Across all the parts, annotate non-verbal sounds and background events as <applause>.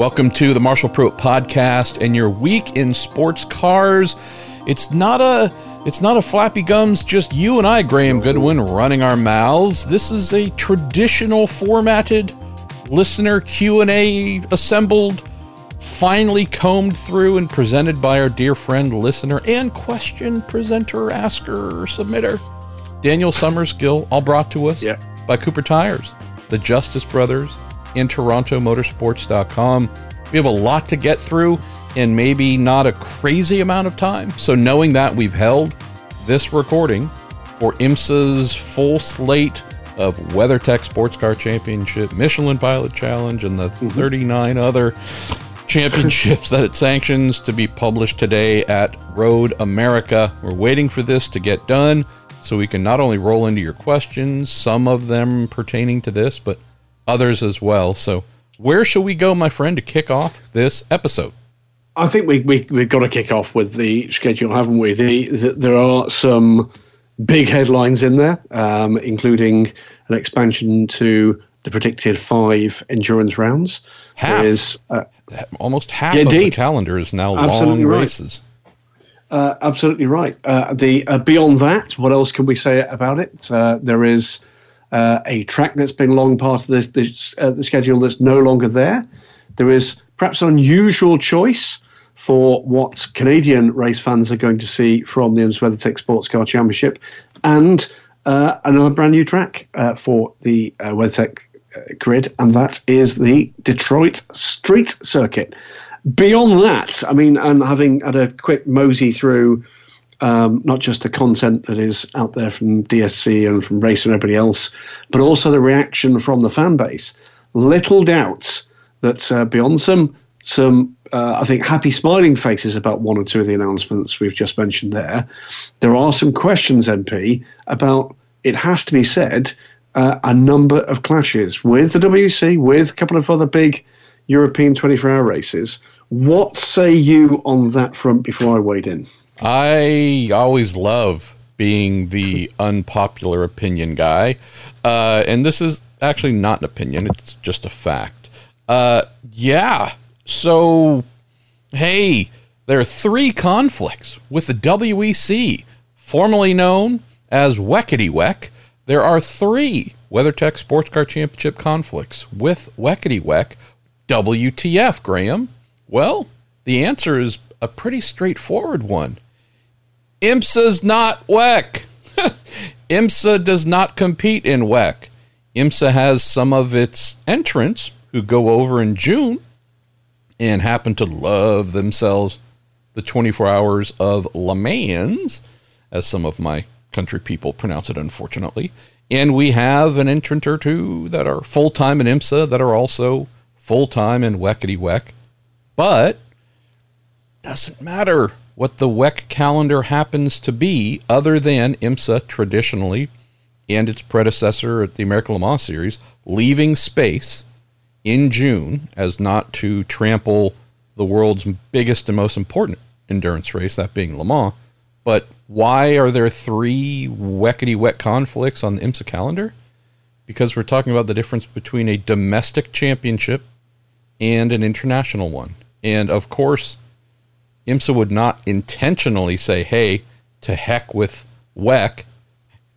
Welcome to the Marshall Pruett podcast and your week in sports cars. It's not a it's not a flappy gums just you and I Graham Goodwin running our mouths. This is a traditional formatted listener Q&A assembled finally combed through and presented by our dear friend listener and question presenter asker submitter Daniel Summerskill all brought to us Yeah. by Cooper Tires, the Justice Brothers, and TorontoMotorsports.com. We have a lot to get through in maybe not a crazy amount of time. So, knowing that we've held this recording for IMSA's full slate of WeatherTech Sports Car Championship, Michelin Pilot Challenge, and the mm-hmm. 39 other championships that it sanctions to be published today at Road America. We're waiting for this to get done so we can not only roll into your questions, some of them pertaining to this, but others as well. So, where shall we go, my friend, to kick off this episode? I think we, we, we've got to kick off with the schedule, haven't we? The, the, there are some big headlines in there, um, including an expansion to the predicted five endurance rounds. Half. Is, uh, Almost half Yeah, of the indeed. calendar is now Absolutely long right. races. Uh, absolutely right. Uh, the uh, beyond that, what else can we say about it? Uh, there is uh, a track that's been long part of this, this uh, the schedule that's no longer there. There is perhaps an unusual choice for what Canadian race fans are going to see from the IMSA WeatherTech Sports Car Championship, and uh, another brand new track uh, for the uh, WeatherTech uh, grid, and that is the Detroit Street Circuit. Beyond that, I mean, and having had a quick mosey through um, not just the content that is out there from DSC and from Race and everybody else, but also the reaction from the fan base. Little doubt that uh, beyond some some uh, I think happy smiling faces about one or two of the announcements we've just mentioned there, there are some questions, MP, about it has to be said uh, a number of clashes with the WEC, with a couple of other big European 24 hour races. What say you on that front before I wade in? I always love being the unpopular opinion guy. Uh, and this is actually not an opinion, it's just a fact. Uh, yeah. So, hey, there are three conflicts with the WEC, formerly known as Weckety Weck. There are three WeatherTech Sports Car Championship conflicts with Weckety Weck. WTF, Graham? Well, the answer is a pretty straightforward one. IMSA's not WEC. <laughs> IMSA does not compete in WEC. IMSA has some of its entrants who go over in June and happen to love themselves the 24 hours of Le Mans, as some of my country people pronounce it, unfortunately. And we have an entrant or two that are full time in IMSA that are also full time in Weckety Weck. But doesn't matter what the WEC calendar happens to be, other than IMSA traditionally and its predecessor at the American Le Mans Series leaving space in June as not to trample the world's biggest and most important endurance race, that being Le Mans. But why are there three weckety weck conflicts on the IMSA calendar? Because we're talking about the difference between a domestic championship and an international one. And of course, IMSA would not intentionally say, hey, to heck with WEC,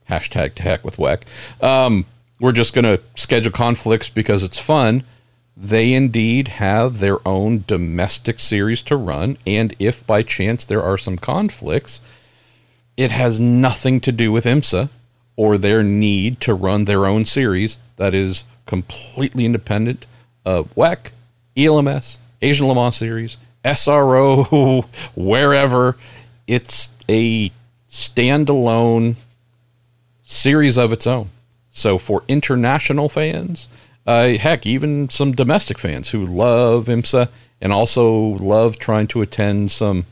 hashtag to heck with WEC, um, we're just going to schedule conflicts because it's fun. They indeed have their own domestic series to run. And if by chance there are some conflicts, it has nothing to do with IMSA or their need to run their own series that is completely independent of WEC, ELMS, Asian Le Mans Series, SRO, <laughs> wherever. It's a standalone series of its own. So for international fans, uh, heck, even some domestic fans who love IMSA and also love trying to attend some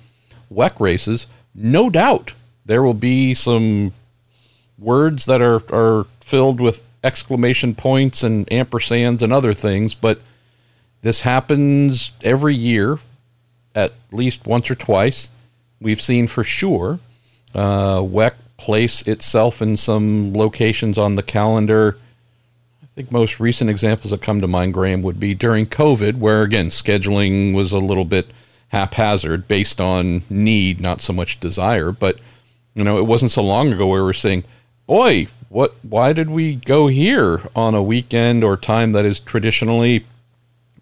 WEC races, no doubt there will be some words that are, are filled with exclamation points and ampersands and other things, but this happens every year, at least once or twice. We've seen for sure uh, WEC place itself in some locations on the calendar I think most recent examples that come to mind, Graham, would be during COVID, where again scheduling was a little bit haphazard based on need, not so much desire. But you know, it wasn't so long ago where we were saying, "Boy, what? Why did we go here on a weekend or time that is traditionally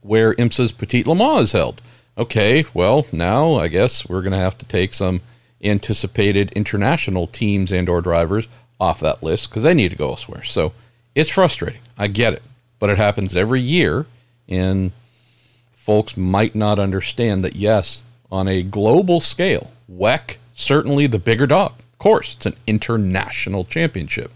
where IMSA's Petit Le Mans is held?" Okay, well now I guess we're going to have to take some anticipated international teams and or drivers off that list because they need to go elsewhere. So it's frustrating. I get it. But it happens every year. And folks might not understand that, yes, on a global scale, WEC, certainly the bigger dog. Of course, it's an international championship.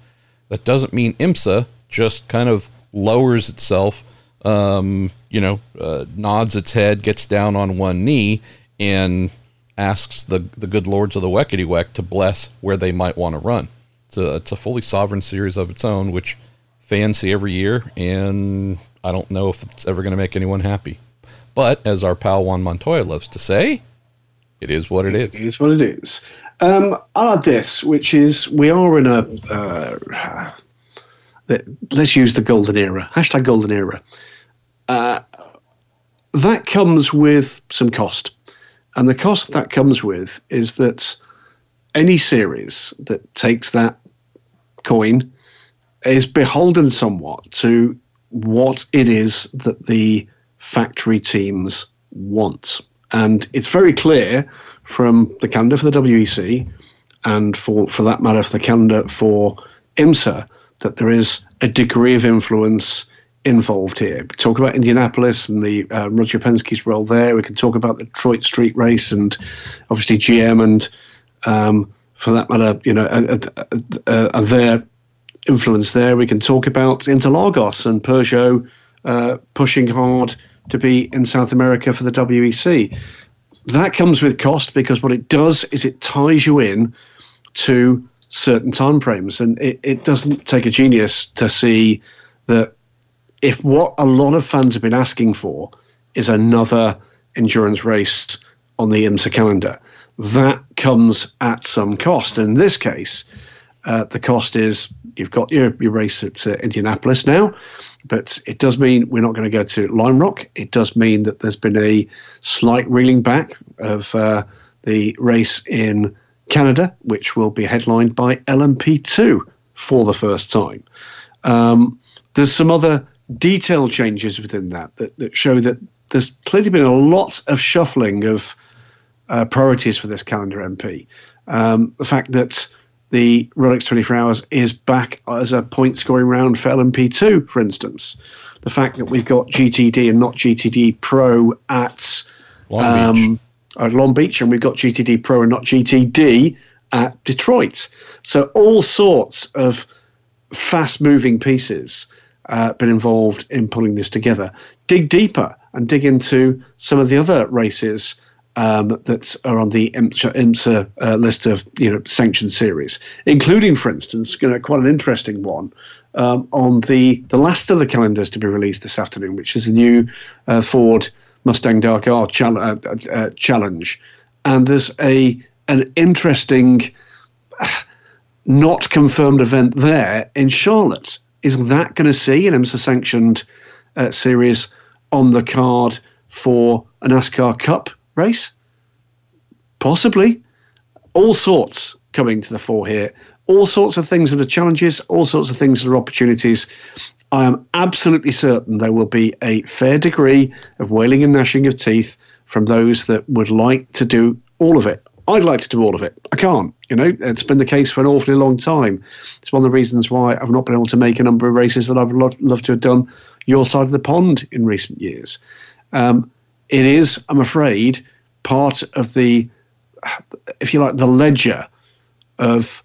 That doesn't mean IMSA just kind of lowers itself, um, you know, uh, nods its head, gets down on one knee, and asks the, the good lords of the Weckety Weck to bless where they might want to run. It's a, it's a fully sovereign series of its own, which fans see every year, and I don't know if it's ever going to make anyone happy. But as our pal Juan Montoya loves to say, it is what it is. It is what it is. Um, I like this, which is we are in a. Uh, let's use the golden era. Hashtag golden era. Uh, that comes with some cost. And the cost that comes with is that any series that takes that coin is beholden somewhat to what it is that the factory teams want. And it's very clear from the calendar for the WEC and for, for that matter, for the calendar for IMSA that there is a degree of influence involved here. Talk about Indianapolis and the uh, Roger Penske's role there. We can talk about the Detroit Street Race and obviously GM and, um, for that matter, you know, their influence there. We can talk about Interlagos and Peugeot uh, pushing hard to be in South America for the WEC. That comes with cost because what it does is it ties you in to certain time frames, and it, it doesn't take a genius to see that if what a lot of fans have been asking for is another endurance race on the IMSA calendar, that comes at some cost. In this case, uh, the cost is you've got your, your race at uh, Indianapolis now, but it does mean we're not going to go to Lime Rock. It does mean that there's been a slight reeling back of uh, the race in Canada, which will be headlined by LMP2 for the first time. Um, there's some other detail changes within that, that that show that there's clearly been a lot of shuffling of uh, priorities for this calendar MP. Um, the fact that the Rolex 24 Hours is back as a point scoring round for LMP2, for instance. The fact that we've got GTD and not GTD Pro at Long, um, Beach. at Long Beach, and we've got GTD Pro and not GTD at Detroit. So all sorts of fast moving pieces uh, been involved in pulling this together. Dig deeper and dig into some of the other races um, that are on the IMSA, IMSA uh, list of you know sanctioned series, including, for instance, you know, quite an interesting one um, on the the last of the calendars to be released this afternoon, which is a new uh, Ford Mustang Dark R chal- uh, uh challenge, and there's a an interesting. <sighs> Not confirmed event there in Charlotte. Is that going to see an IMSA sanctioned uh, series on the card for a NASCAR Cup race? Possibly. All sorts coming to the fore here. All sorts of things that are challenges, all sorts of things that are opportunities. I am absolutely certain there will be a fair degree of wailing and gnashing of teeth from those that would like to do all of it. I'd like to do all of it. I can't. You know, it's been the case for an awfully long time. It's one of the reasons why I've not been able to make a number of races that I would love, to have done your side of the pond in recent years. Um, it is, I'm afraid, part of the, if you like, the ledger of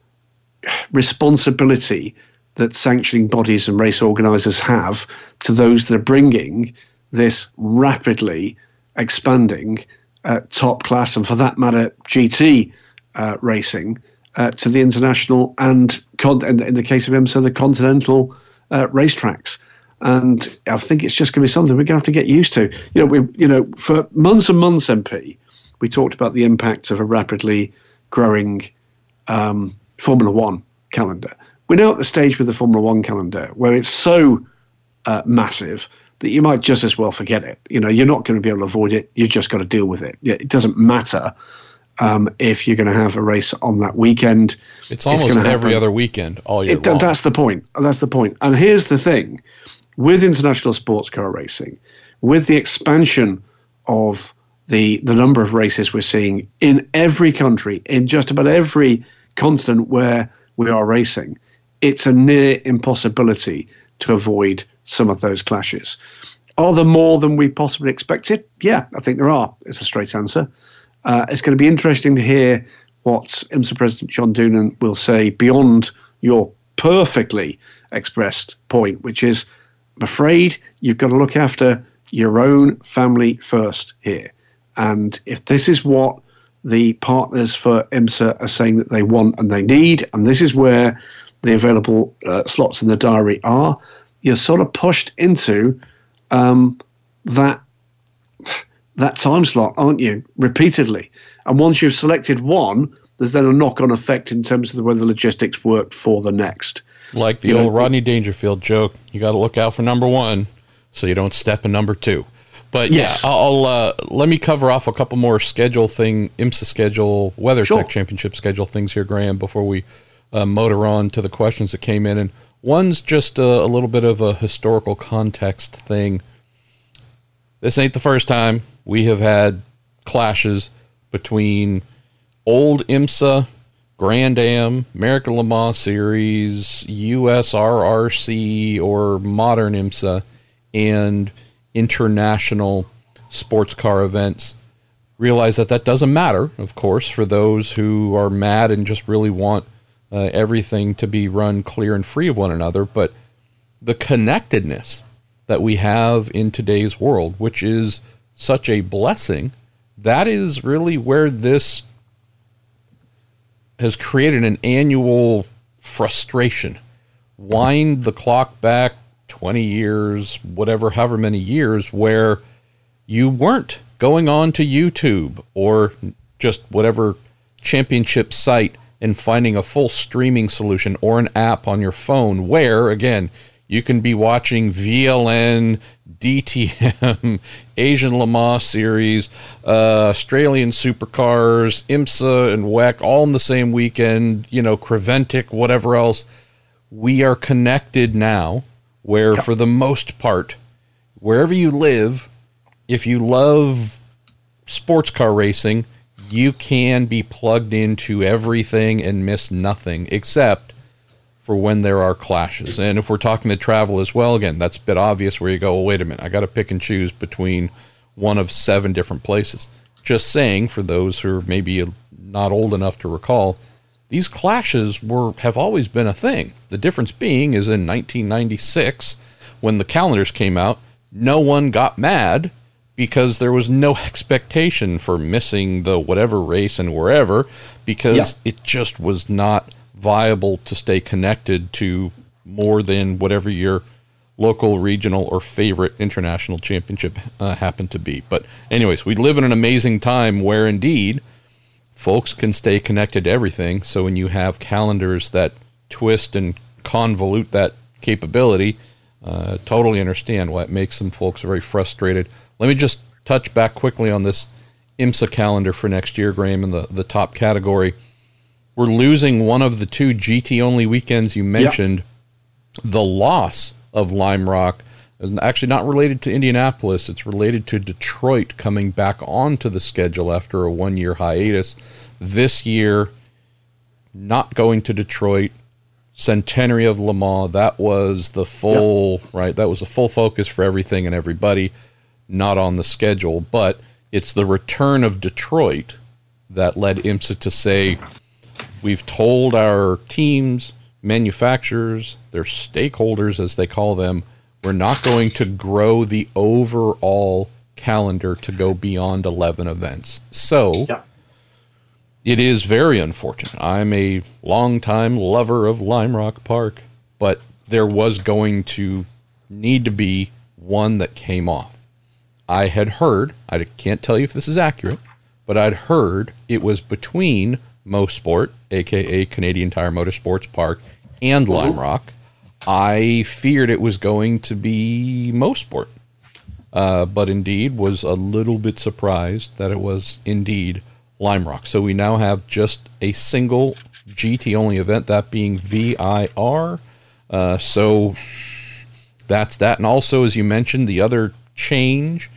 responsibility that sanctioning bodies and race organisers have to those that are bringing this rapidly expanding uh, top class and, for that matter, GT racing uh, to the international and, con- in, the case of IMSA, the continental uh, racetracks and I think it's just going to be something we're going to have to get used to. You know, we, you know, for months and months, MP, we talked about the impact of a rapidly growing um, Formula One calendar. We're now at the stage with the Formula One calendar where it's so uh, massive that you might just as well forget it. You know, you're not going to be able to avoid it. You've just got to deal with it. It doesn't matter um, if you're going to have a race on that weekend. It's almost it's every other weekend all year it, long. That's the point. That's the point. And here's the thing: with international sports car racing, with the expansion of the the number of races we're seeing in every country, in just about every continent where we are racing, it's a near impossibility to avoid some of those clashes. Are there more than we possibly expected? Yeah, I think there are. It's a straight answer. Uh, it's going to be interesting to hear what IMSA President John Doonan will say beyond your perfectly expressed point, which is, I'm afraid you've got to look after your own family first here. And if this is what the partners for IMSA are saying that they want and they need, and this is where the available uh, slots in the diary are, you're sort of pushed into um, that that time slot, aren't you? Repeatedly, and once you've selected one, there's then a knock-on effect in terms of the way the logistics work for the next. Like the you old know, Rodney Dangerfield joke, you got to look out for number one, so you don't step in number two. But yes. yeah, I'll uh, let me cover off a couple more schedule thing, IMSA schedule, WeatherTech sure. Championship schedule things here, Graham, before we uh, motor on to the questions that came in. And one's just a, a little bit of a historical context thing. This ain't the first time we have had clashes between old IMSA, Grand Am, American Le Mans Series, USRRC, or modern IMSA, and international sports car events. Realize that that doesn't matter, of course, for those who are mad and just really want uh, everything to be run clear and free of one another. But the connectedness that we have in today's world, which is such a blessing, that is really where this has created an annual frustration. Wind the clock back 20 years, whatever, however many years, where you weren't going on to YouTube or just whatever championship site and finding a full streaming solution or an app on your phone where, again, you can be watching VLN, DTM, <laughs> Asian Le Mans Series, uh, Australian Supercars, IMSA, and WEC all in the same weekend, you know, Creventic, whatever else. We are connected now where for the most part, wherever you live, if you love sports car racing, you can be plugged into everything and miss nothing except for when there are clashes. And if we're talking to travel as well, again, that's a bit obvious where you go, well, wait a minute, I got to pick and choose between one of seven different places. Just saying, for those who are maybe not old enough to recall, these clashes were have always been a thing. The difference being is in 1996 when the calendars came out, no one got mad because there was no <laughs> expectation for missing the whatever race and wherever because yeah. it just was not viable to stay connected to more than whatever your local, regional, or favorite international championship uh, happened to be. But, anyways, we live in an amazing time where indeed folks can stay connected to everything. So when you have calendars that twist and convolute that capability, uh, totally understand why it makes some folks very frustrated. Let me just touch back quickly on this IMSA calendar for next year, Graham, in the, the top category. We're losing one of the two GT only weekends you mentioned. Yep. The loss of Lime Rock actually not related to Indianapolis. It's related to Detroit coming back onto the schedule after a one year hiatus. This year, not going to Detroit. Centenary of Le Mans, that was the full, yep. right? That was a full focus for everything and everybody, not on the schedule. But it's the return of Detroit that led IMSA to say, we've told our teams, manufacturers, their stakeholders, as they call them, we're not going to grow the overall calendar to go beyond 11 events. So yeah. it is very unfortunate. I'm a longtime lover of Lime Rock Park, but there was going to need to be one that came off. I had heard, I can't tell you if this is accurate, but I'd heard it was between Mosport, aka Canadian Tire Motorsports Park, and Lime Rock. I feared it was going to be Mosport, uh, but indeed was a little bit surprised that it was indeed Lime Rock. So we now have just a single GT only event, that being VIR. Uh, so that's that. And also, as you mentioned, the other change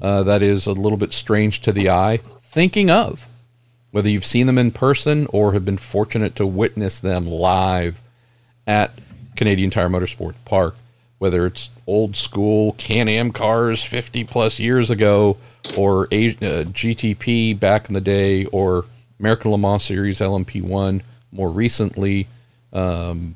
uh, that is a little bit strange to the eye, thinking of whether you've seen them in person or have been fortunate to witness them live at Canadian Tire Motorsport Park, whether it's old school Can Am cars 50 plus years ago, or uh, GTP back in the day, or American Le Mans Series LMP1 more recently, um,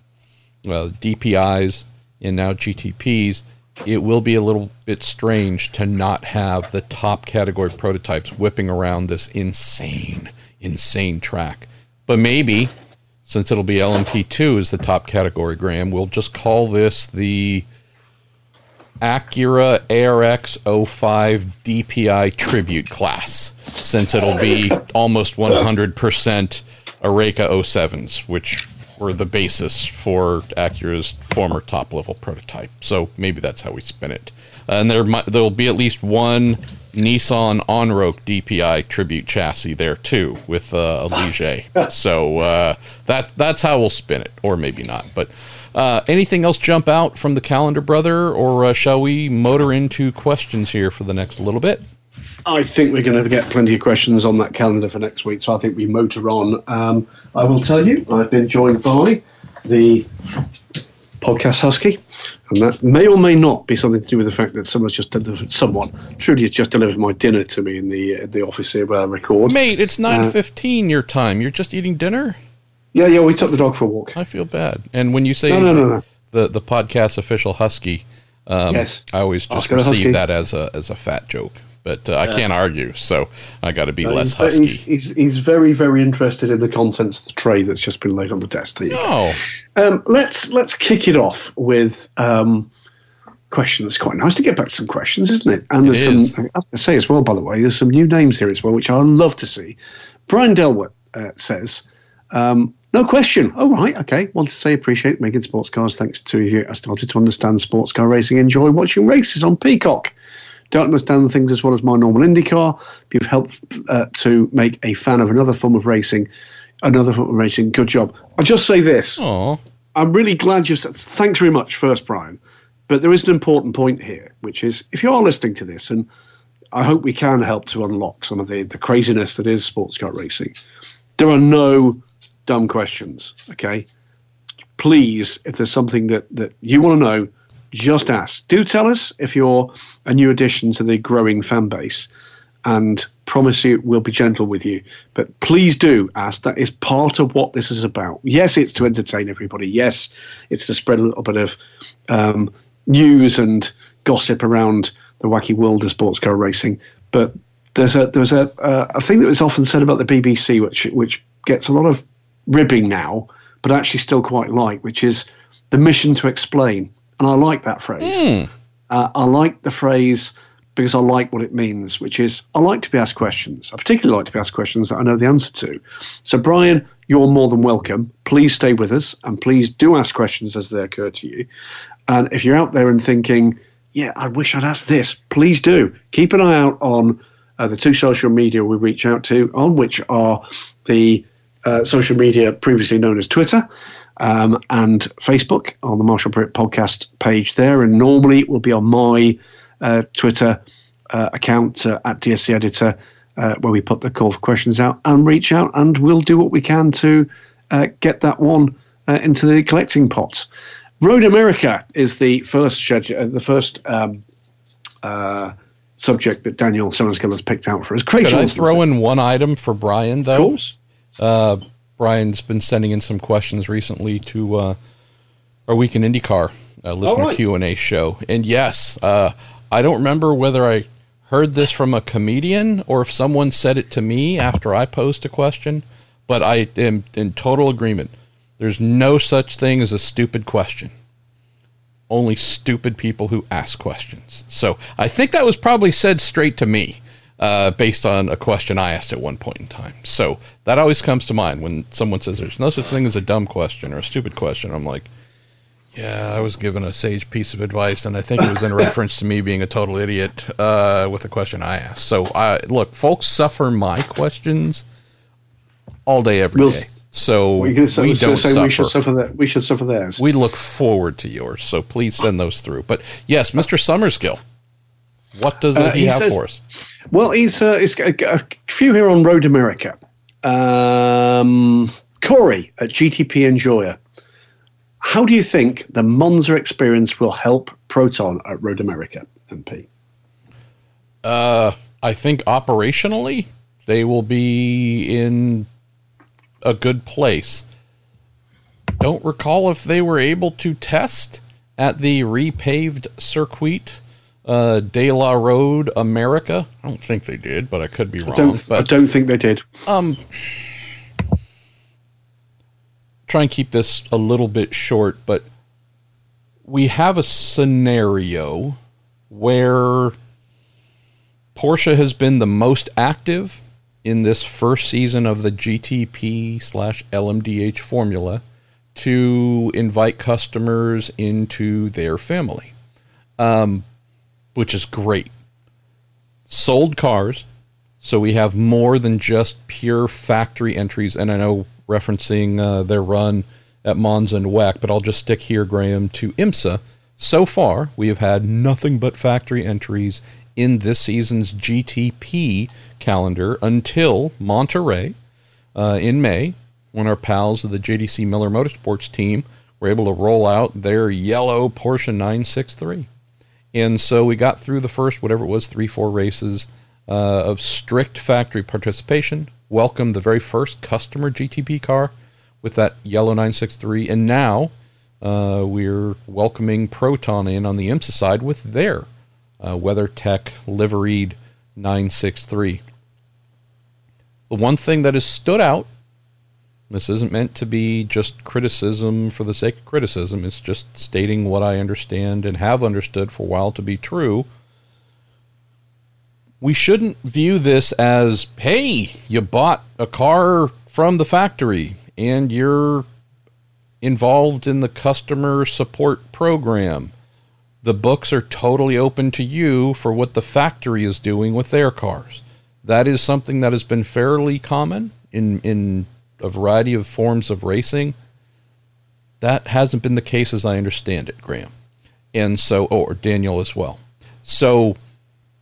well, DPIs, and now GTPs, it will be a little bit strange to not have the top category prototypes whipping around this insane, insane track. But maybe, since it'll be LMP2 as the top category, Graham, we'll just call this the Acura ARX 05 DPI tribute class, since it'll be almost 100% Oreca 07s, which were the basis for Acura's former top level prototype. So maybe that's how we spin it. And there there'll be at least one Nissan Onroak DPI tribute chassis there too with uh, a Ligier. <laughs> so uh, that that's how we'll spin it, or maybe not. But uh, anything else jump out from the calendar, brother, or uh, shall we motor into questions here for the next little bit? I think we're going to get plenty of questions on that calendar for next week, so I think we motor on. Um, I will tell you, I've been joined by the podcast Husky, and that may or may not be something to do with the fact that someone's just delivered. Someone truly has just delivered my dinner to me in the uh, the office here where I record. Mate, it's nine fifteen your time. You're just eating dinner. Yeah, yeah, we took the dog for a walk. I feel bad. And when you say no, no, no, no. the the podcast official Husky, um, yes. I always just Oscar receive Husky. that as a as a fat joke but uh, I can't argue, so I got to be no, less he's, husky. He's, he's, very, very interested in the contents of the tray that's just been laid on the desk. There oh. Um, let's let's kick it off with um, question that's quite nice to get back to some questions, isn't it? And there's it some, I say as well, by the way, there's some new names here as well, which I love to see. Brian Delwood uh, says, um, no question. Oh, right. Okay. Want to say appreciate making sports cars. Thanks to you. I started to understand sports car racing. Enjoy watching races on Peacock don't understand things as well as my normal IndyCar. You've helped uh, to make a fan of another form of racing, another form of racing. Good job. I'll just say this. Aww. I'm really glad you said. Thanks very much, first, Brian. But there is an important point here, which is if you are listening to this, and I hope we can help to unlock some of the, the craziness that is sports car racing, there are no dumb questions. Okay. Please, if there's something that, that you want to know, just ask. Do tell us if you're a new addition to the growing fan base and promise you we'll be gentle with you. But please do ask. That is part of what this is about. Yes, it's to entertain everybody. Yes, it's to spread a little bit of um, news and gossip around the wacky world of sports car racing. But there's a there's a uh, a thing that is often said about the BBC, which which gets a lot of ribbing now, but actually still quite like, which is the mission to explain. And I like that phrase. Mm. Uh, I like the phrase because I like what it means, which is I like to be asked questions. I particularly like to be asked questions that I know the answer to. So, Brian, you're more than welcome. Please stay with us and please do ask questions as they occur to you. And if you're out there and thinking, yeah, I wish I'd asked this, please do. Keep an eye out on uh, the two social media we reach out to, on which are the uh, social media previously known as Twitter um, and Facebook on the Marshall Pruett podcast page there. And normally it will be on my uh, Twitter uh, account uh, at DSC Editor, uh, where we put the call for questions out and reach out, and we'll do what we can to uh, get that one uh, into the collecting pot. Road America is the first schedule, the first um, subject that Daniel Summerskill has picked out for us. Craig Could I throw in one item for Brian, though? Of course. Uh, Brian's been sending in some questions recently to uh, our Week in IndyCar uh, listener right. Q and A show, and yes, uh, I don't remember whether I heard this from a comedian or if someone said it to me after I posed a question, but I am in total agreement. There's no such thing as a stupid question. Only stupid people who ask questions. So I think that was probably said straight to me uh, based on a question I asked at one point in time. So that always comes to mind when someone says there's no such thing as a dumb question or a stupid question. I'm like, Yeah, I was given a sage piece of advice, and I think it was in <laughs> reference to me being a total idiot uh, with the question I asked. So, uh, look, folks suffer my questions all day, every We'll- day. So We, we, can, so, so don't suffer. we should suffer that. We should suffer theirs. We look forward to yours. So please send those through. But yes, Mr. Summerskill, what does Uh, he, he have says- for us? Well, he's, uh, he's a, a few here on Road America. Um, Corey at GTP Enjoyer. How do you think the Monza experience will help Proton at Road America, MP? Uh, I think operationally they will be in a good place. Don't recall if they were able to test at the repaved circuit, uh, De La Road America. I don't think they did, but I could be wrong. Don't, I don't think they did. um, try and keep this a little bit short, but we have a scenario where Porsche has been the most active in this first season of the GTP slash LMDH formula to invite customers into their family, um, which is great. Sold cars, so we have more than just pure factory entries. And I know referencing uh, their run at Monza and WEC, but I'll just stick here, Graham, to IMSA. So far, we have had nothing but factory entries in this season's GTP calendar until Monterey uh, in May, when our pals of the JDC Miller Motorsports team were able to roll out their yellow Porsche 963. And so we got through the first, whatever it was, three, four races uh, of strict factory participation, welcomed the very first customer GTP car with that yellow 963, and now uh, we're welcoming Proton in on the IMSA side with their uh, WeatherTech liveried 963. The one thing that has stood out, this isn't meant to be just criticism for the sake of criticism, it's just stating what I understand and have understood for a while to be true. We shouldn't view this as, hey, you bought a car from the factory and you're involved in the customer support program. The books are totally open to you for what the factory is doing with their cars. That is something that has been fairly common in in a variety of forms of racing. That hasn't been the case as I understand it, Graham. And so, oh, or Daniel as well. So,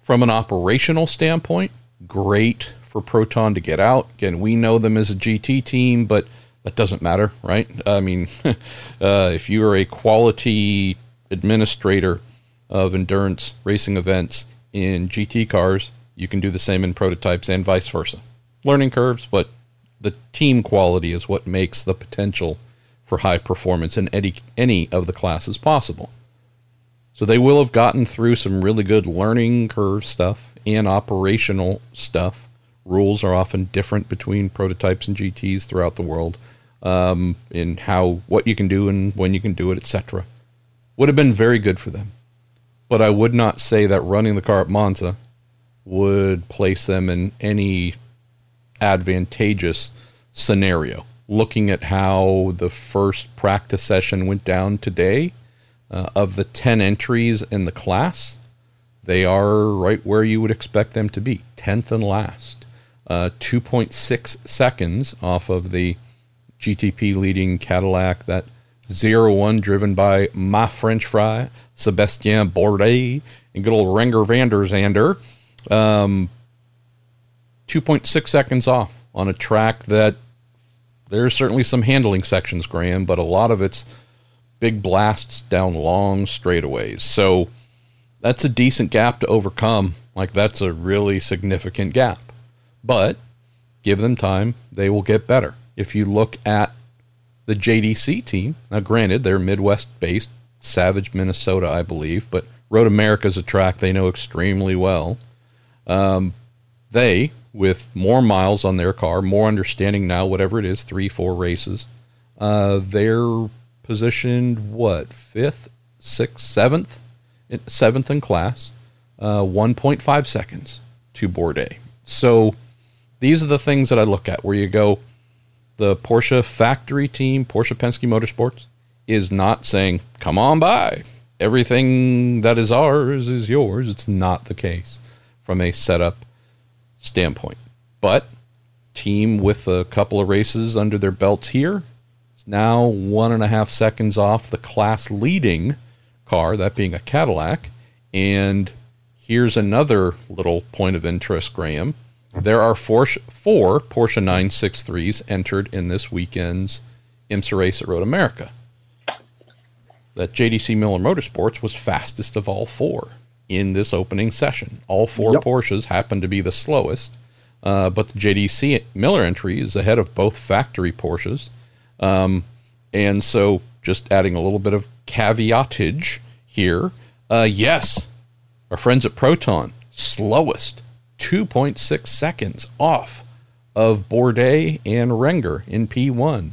from an operational standpoint, great for Proton to get out. Again, we know them as a GT team, but that doesn't matter, right? I mean, <laughs> uh, if you are a quality administrator of endurance racing events in GT cars, you can do the same in prototypes and vice versa. Learning curves, but the team quality is what makes the potential for high performance in any, any of the classes possible. So they will have gotten through some really good learning curve stuff and operational stuff. Rules are often different between prototypes and GTs throughout the world um, in how what you can do and when you can do it, etc. Would have been very good for them, but I would not say that running the car at Monza would place them in any advantageous scenario. Looking at how the first practice session went down today, uh, of the 10 entries in the class, they are right where you would expect them to be 10th and last. Uh, 2.6 seconds off of the GTP leading Cadillac, that 01 driven by my French fry, Sebastien Bourdais, and good old Renger van der Zande. Um, 2.6 seconds off on a track that there's certainly some handling sections, Graham, but a lot of it's big blasts down long straightaways. So that's a decent gap to overcome. Like that's a really significant gap. But give them time, they will get better. If you look at the JDC team, now granted they're Midwest based, Savage, Minnesota, I believe, but Road America is a track they know extremely well. Um, they, with more miles on their car, more understanding now, whatever it is, three, four races, uh, they're positioned what fifth, sixth, seventh, seventh in class, uh, 1.5 seconds to Bourdais. So these are the things that I look at where you go, the Porsche factory team, Porsche Penske Motorsports, is not saying, come on by. Everything that is ours is yours. It's not the case from a setup standpoint. But team with a couple of races under their belts here is now one and a half seconds off the class leading car, that being a Cadillac. And here's another little point of interest, Graham. There are four, four Porsche 963s entered in this weekend's IMSA race at Road America. That JDC Miller Motorsports was fastest of all four in this opening session. All four yep. Porsches happen to be the slowest, uh, but the JDC Miller entry is ahead of both factory Porsches. Um, and so, just adding a little bit of caveatage here. Uh, yes, our friends at Proton, slowest, 2.6 seconds off of Bourdais and Renger in P1.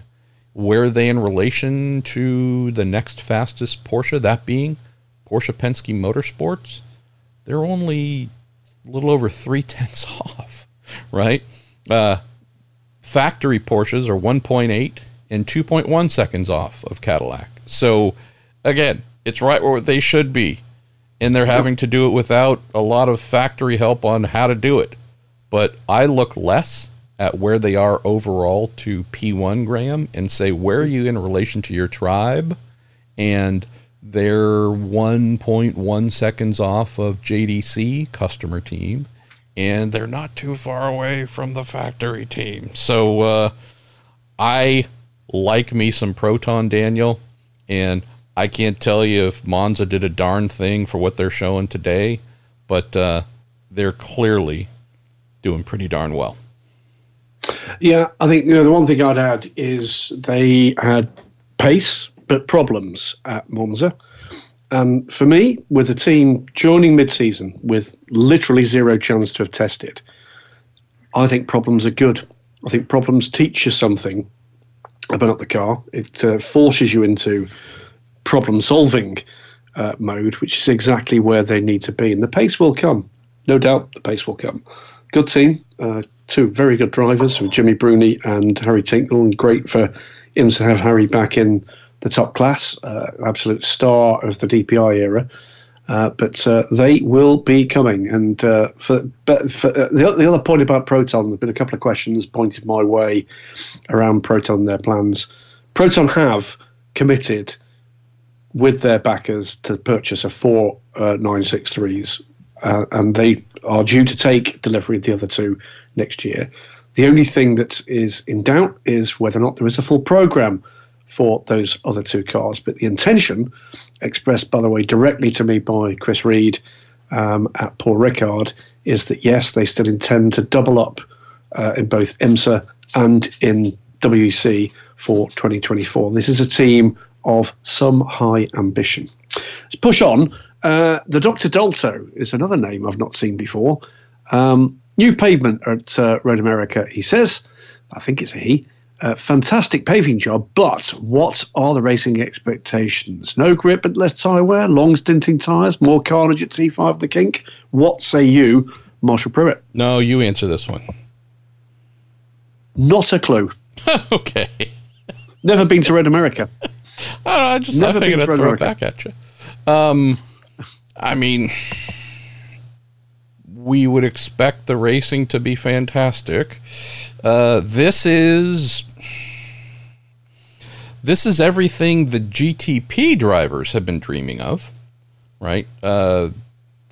Where are they in relation to the next fastest Porsche, that being Porsche Penske Motorsports? They're only a little over three <laughs> tenths off, right? Uh, factory Porsches are 1.8 and 2.1 seconds off of Cadillac. So, again, it's right where they should be. And they're having to do it without a lot of factory help on how to do it. But I look less at where they are overall to P1 Graham and say, where are you in relation to your tribe? And they're 1.1 seconds off of JDC, customer team, and they're not too far away from the factory team. So uh, I like me some Proton Daniel, and I can't tell you if Monza did a darn thing for what they're showing today, but uh, they're clearly doing pretty darn well. Yeah, I think you know the one thing I'd add is they had pace but problems at Monza. And for me, with a team joining mid-season with literally zero chance to have tested, I think problems are good. I think problems teach you something about the car. It uh, forces you into problem-solving uh, mode, which is exactly where they need to be. And the pace will come, no doubt. The pace will come. Good team, uh, two very good drivers with Gimmi Bruni and Harry Tincknell, and great for him to have Harry back in the top class, uh, absolute star of the DPI era. Uh, but uh, they will be coming. And uh, for, but for, uh, the, the other point about Proton, there've been a couple of questions pointed my way around Proton, their plans. Proton have committed with their backers to purchase a four uh, 963s, uh, and they are due to take delivery of the other two next year. The only thing that is in doubt is whether or not there is a full program for those other two cars. But the intention, expressed by the way directly to me by Chris Ried um, at Paul Ricard, is that yes, they still intend to double up uh, in both IMSA and in WEC for 2024. This is a team of some high ambition. Let's push on. Uh, the Dr. Dolto is another name I've not seen before. Um, new pavement at uh, Road America, he says. I think it's a he. Uh, fantastic paving job, but what are the racing expectations? No grip but less tyre wear, long stinting tyres, more carnage at T5 the kink. What say you, Marshall Pruett? No, you answer this one. Not a clue. <laughs> okay. Never been to Road America. <laughs> I, know, I just Never I figured I'd throw America. it back at you. Um, I mean, we would expect the racing to be fantastic. Uh, this is this is everything the GTP drivers have been dreaming of, right? Uh,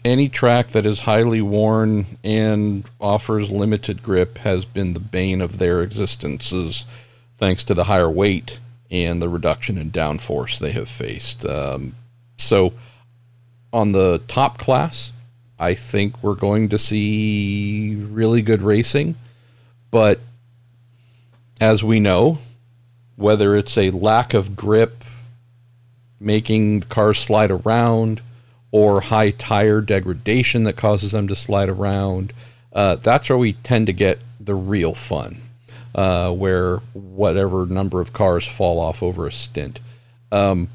any track that is highly worn and offers limited grip has been the bane of their existences, thanks to the higher weight and the reduction in downforce they have faced. Um, so, on the top class, I think we're going to see really good racing. But as we know, whether it's a lack of grip making the cars slide around or high tire degradation that causes them to slide around, uh, that's where we tend to get the real fun, uh, where whatever number of cars fall off over a stint. Um,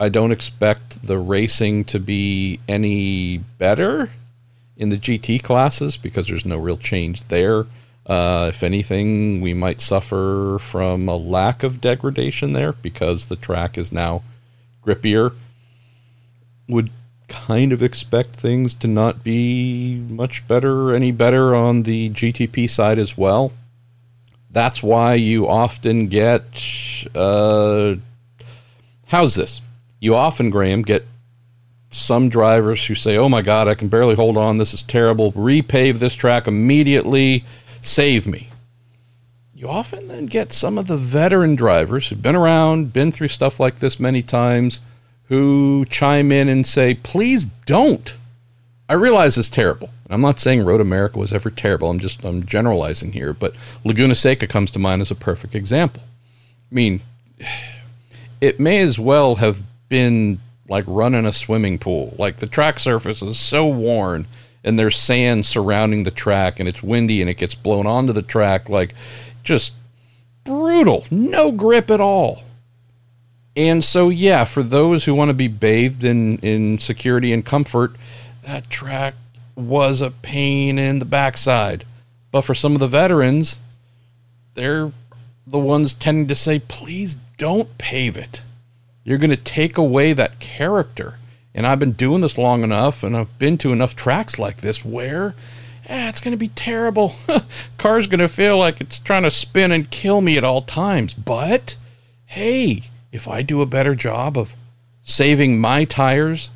I don't expect the racing to be any better in the GT classes because there's no real change there. Uh, if anything, we might suffer from a lack of degradation there because the track is now grippier. Would kind of expect things to not be much better, any better on the GTP side as well. That's why you often get. Uh, how's this? You often, Graham, get some drivers who say, "Oh my God, I can barely hold on. This is terrible. Repave this track immediately. Save me." You often then get some of the veteran drivers who've been around, been through stuff like this many times, who chime in and say, "Please don't." I realize it's terrible. I'm not saying Road America was ever terrible. I'm just I'm generalizing here, but Laguna Seca comes to mind as a perfect example. I mean, it may as well have been like running a swimming pool. Like the track surface is so worn and there's sand surrounding the track and it's windy and it gets blown onto the track like just brutal. No grip at all. And so yeah, for those who want to be bathed in in security and comfort, that track was a pain in the backside. But for some of the veterans, they're the ones tending to say, please don't pave it. You're going to take away that character. And I've been doing this long enough, and I've been to enough tracks like this where eh, it's going to be terrible. <laughs> Car's going to feel like it's trying to spin and kill me at all times. But hey, if I do a better job of saving my tires,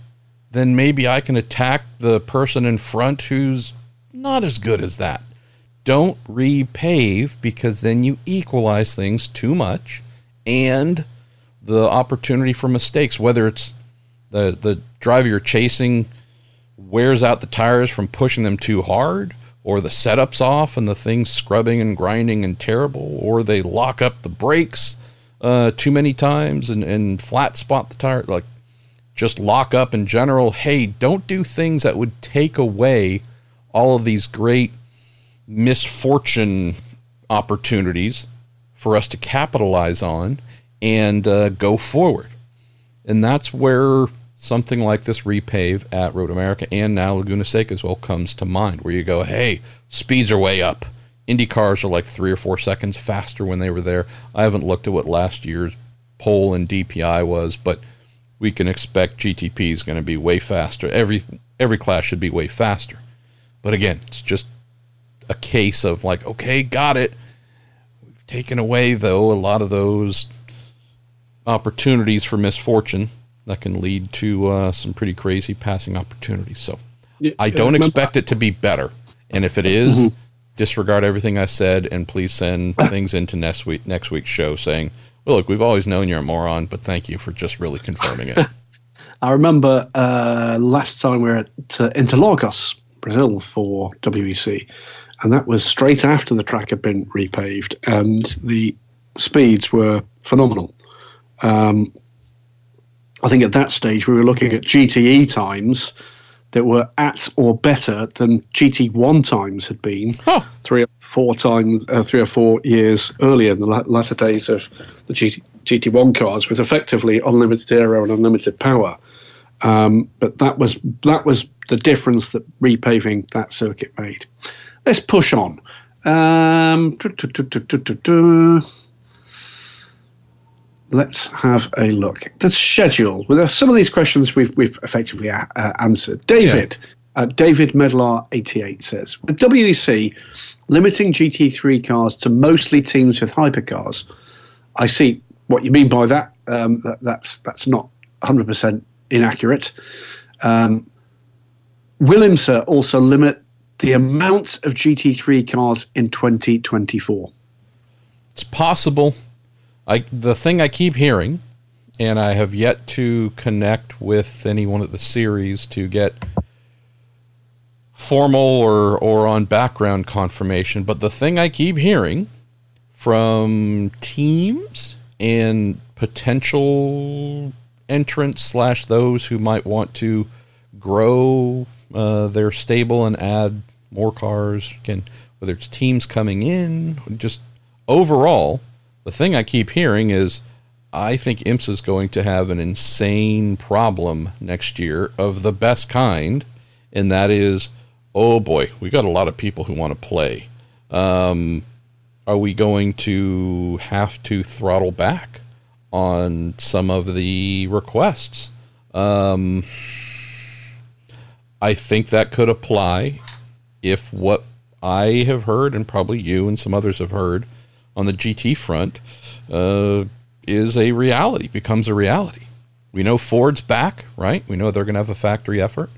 then maybe I can attack the person in front who's not as good as that. Don't repave because then you equalize things too much and the opportunity for mistakes, whether it's the, the driver you're chasing wears out the tires from pushing them too hard, or the setup's off and the thing's scrubbing and grinding and terrible, or they lock up the brakes uh, too many times and, and flat spot the tire. Like, just lock up in general. Hey, don't do things that would take away all of these great misfortune opportunities for us to capitalize on and uh, go forward. And that's where something like this repave at Road America and now Laguna Seca as well comes to mind, where you go, hey, speeds are way up. Indy cars are like three or four seconds faster when they were there. I haven't looked at what last year's pole and DPI was, but we can expect GTP is going to be way faster. Every every class should be way faster. But again, it's just a case of like, okay, got it. We've taken away though a lot of those opportunities for misfortune that can lead to uh, some pretty crazy passing opportunities. So I don't expect it to be better. And if it is, mm-hmm. disregard everything I said and please send things into next week next week's show saying, "Well, look, we've always known you're a moron, but thank you for just really confirming it." <laughs> I remember uh, last time we were at uh, Interlagos, Brazil, for WEC, and that was straight after the track had been repaved, and the speeds were phenomenal. Um, I think at that stage we were looking at GTE times that were at or better than GT1 times had been huh. three or four times, uh, three or four years earlier in the latter days of the GT, GT1 cars, with effectively unlimited aero and unlimited power. Um, but that was that was the difference that repaving that circuit made. Let's push on. Um, let's have a look. The schedule. Well, some of these questions we've we've effectively a- uh, answered. David, yeah. uh, David Medlar eighty eight says with WEC limiting GT3 cars to mostly teams with hypercars. I see what you mean by that. Um, that that's that's not hundred percent inaccurate. Um, will IMSA also limit the amount of GT3 cars in 2024? It's possible. I the thing I keep hearing, and I have yet to connect with anyone at the series to get formal or or on background confirmation, but the thing I keep hearing from teams and potential entrants slash those who might want to grow uh, their stable and add more cars, can whether it's teams coming in, just overall the thing I keep hearing is I think IMSA is going to have an insane problem next year of the best kind, and that is, oh boy, we got a lot of people who want to play. Um, are we going to have to throttle back on some of the requests. Um, I think that could apply if what I have heard, and probably you and some others have heard on the GT front, uh, is a reality, becomes a reality. We know Ford's back, right? We know they're going to have a factory effort.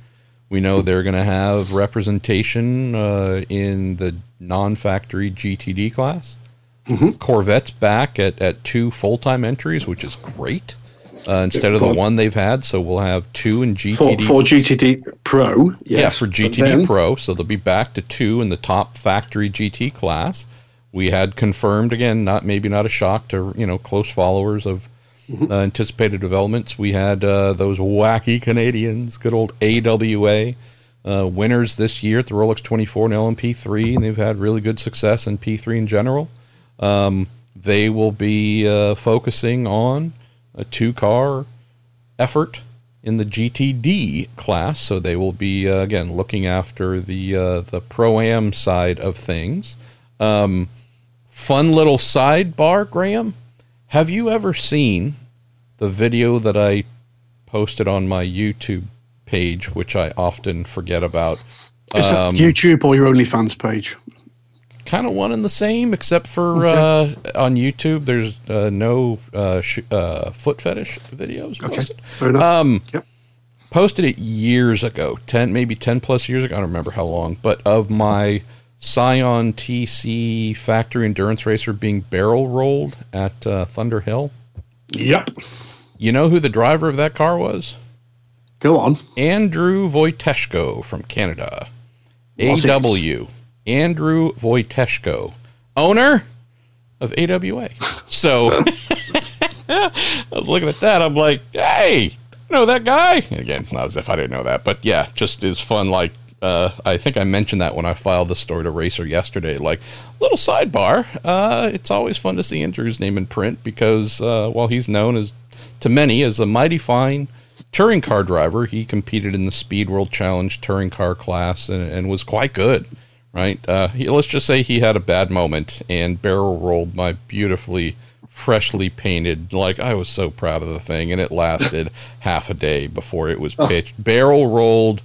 We know they're going to have representation uh, in the non factory GTD class. Mm-hmm. Corvette's back at, at two full time entries, which is great. Uh, instead of the one they've had, so we'll have two in GTD. For, for GTD Pro, yes. Yeah, for GTD then, Pro, so they'll be back to two in the top factory GT class. We had confirmed again, not maybe not a shock to you know close followers of mm-hmm. uh, anticipated developments. We had uh, those wacky Canadians, good old AWA, uh, winners this year at the Rolex 24 and LMP3, and they've had really good success in P3 in general. Um, they will be uh, focusing on a two car effort in the GTD class. So they will be uh, again looking after the uh, the pro am side of things. Um, fun little sidebar, Graham. Have you ever seen the video that I posted on my YouTube page, which I often forget about? Is um, YouTube or your OnlyFans page? kind of one and the same, except for okay. uh, on YouTube, there's uh, no uh, sh- uh, foot fetish videos posted. Okay. Um, yep. Posted it years ago, ten maybe ten plus years ago. I don't remember how long, but of my Scion TC factory endurance racer being barrel rolled at uh, Thunder Hill. Yep. You know who the driver of that car was? Go on. Andrew Wojteszko from Canada. AW. Andrew Wojteszko, owner of AWA. So <laughs> I was looking at that. I'm like, hey, I know that guy. Again, not as if I didn't know that, but yeah, just is fun. Like, uh, I think I mentioned that when I filed the story to Racer yesterday. Like, little sidebar. Uh, it's always fun to see Andrew's name in print because uh, while he's known as to many as a mighty fine touring car driver, he competed in the Speed World Challenge touring car class and, and was quite good right? Uh, he, let's just say he had a bad moment and barrel rolled my beautifully freshly painted like i was so proud of the thing and it lasted <laughs> half a day before it was oh. pitched barrel rolled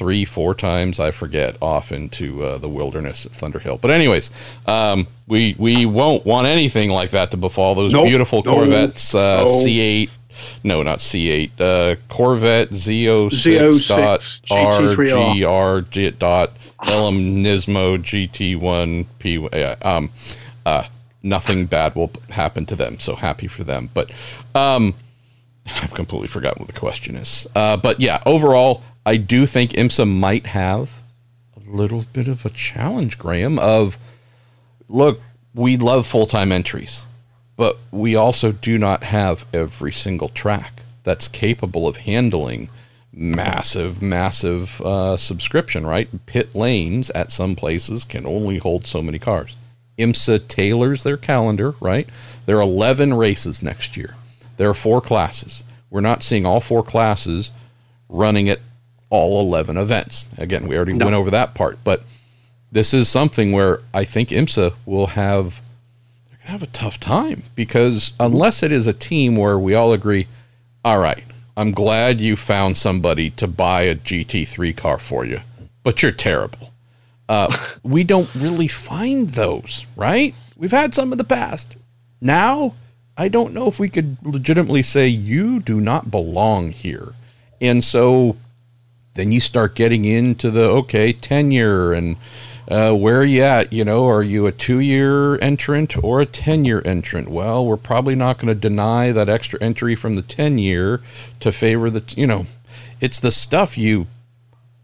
three four times i forget off into uh, the wilderness at thunderhill but anyways um, we we won't want anything like that to befall those nope. beautiful corvettes uh, c8 no, not C8. Uh, Corvette Z06, Z06 dot RGR dot Elam Nismo GT1 P. Um, uh, nothing bad will happen to them. So happy for them. But um, I've completely forgotten what the question is. Uh, but yeah, overall, I do think IMSA might have a little bit of a challenge, Graham. Of look, we love full time entries, but we also do not have every single track that's capable of handling massive, massive uh, subscription, right? Pit lanes at some places can only hold so many cars. IMSA tailors their calendar, right? There are 11 races next year. There are four classes. We're not seeing all four classes running at all 11 events. Again, we already no. went over that part, but this is something where I think IMSA will have they're going to have a tough time because unless it is a team where we all agree, all right, I'm glad you found somebody to buy a GT3 car for you, but you're terrible. Uh, <laughs> we don't really find those, right? We've had some in the past. Now, I don't know if we could legitimately say you do not belong here. And so then you start getting into the okay, tenure and uh, where are you at? You know, are you a two year entrant or a 10 year entrant? Well, we're probably not going to deny that extra entry from the 10 year to favor the, you know, it's the stuff you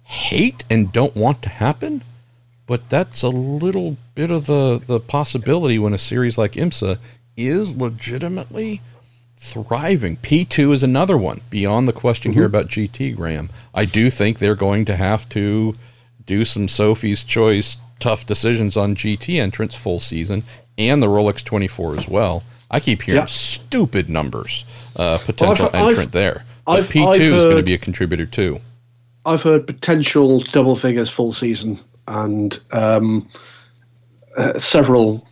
hate and don't want to happen. But that's a little bit of the, the possibility when a series like IMSA is legitimately thriving. P2 is another one beyond the question mm-hmm. here about GT, Graham. I do think they're going to have to do some Sophie's Choice tough decisions on GT entrance full season and the Rolex 24 as well. I keep hearing yeah. stupid numbers, uh, potential well, I've, entrant I've, there. But I've, P2 is going to be a contributor too. I've heard potential double figures full season and um, uh, several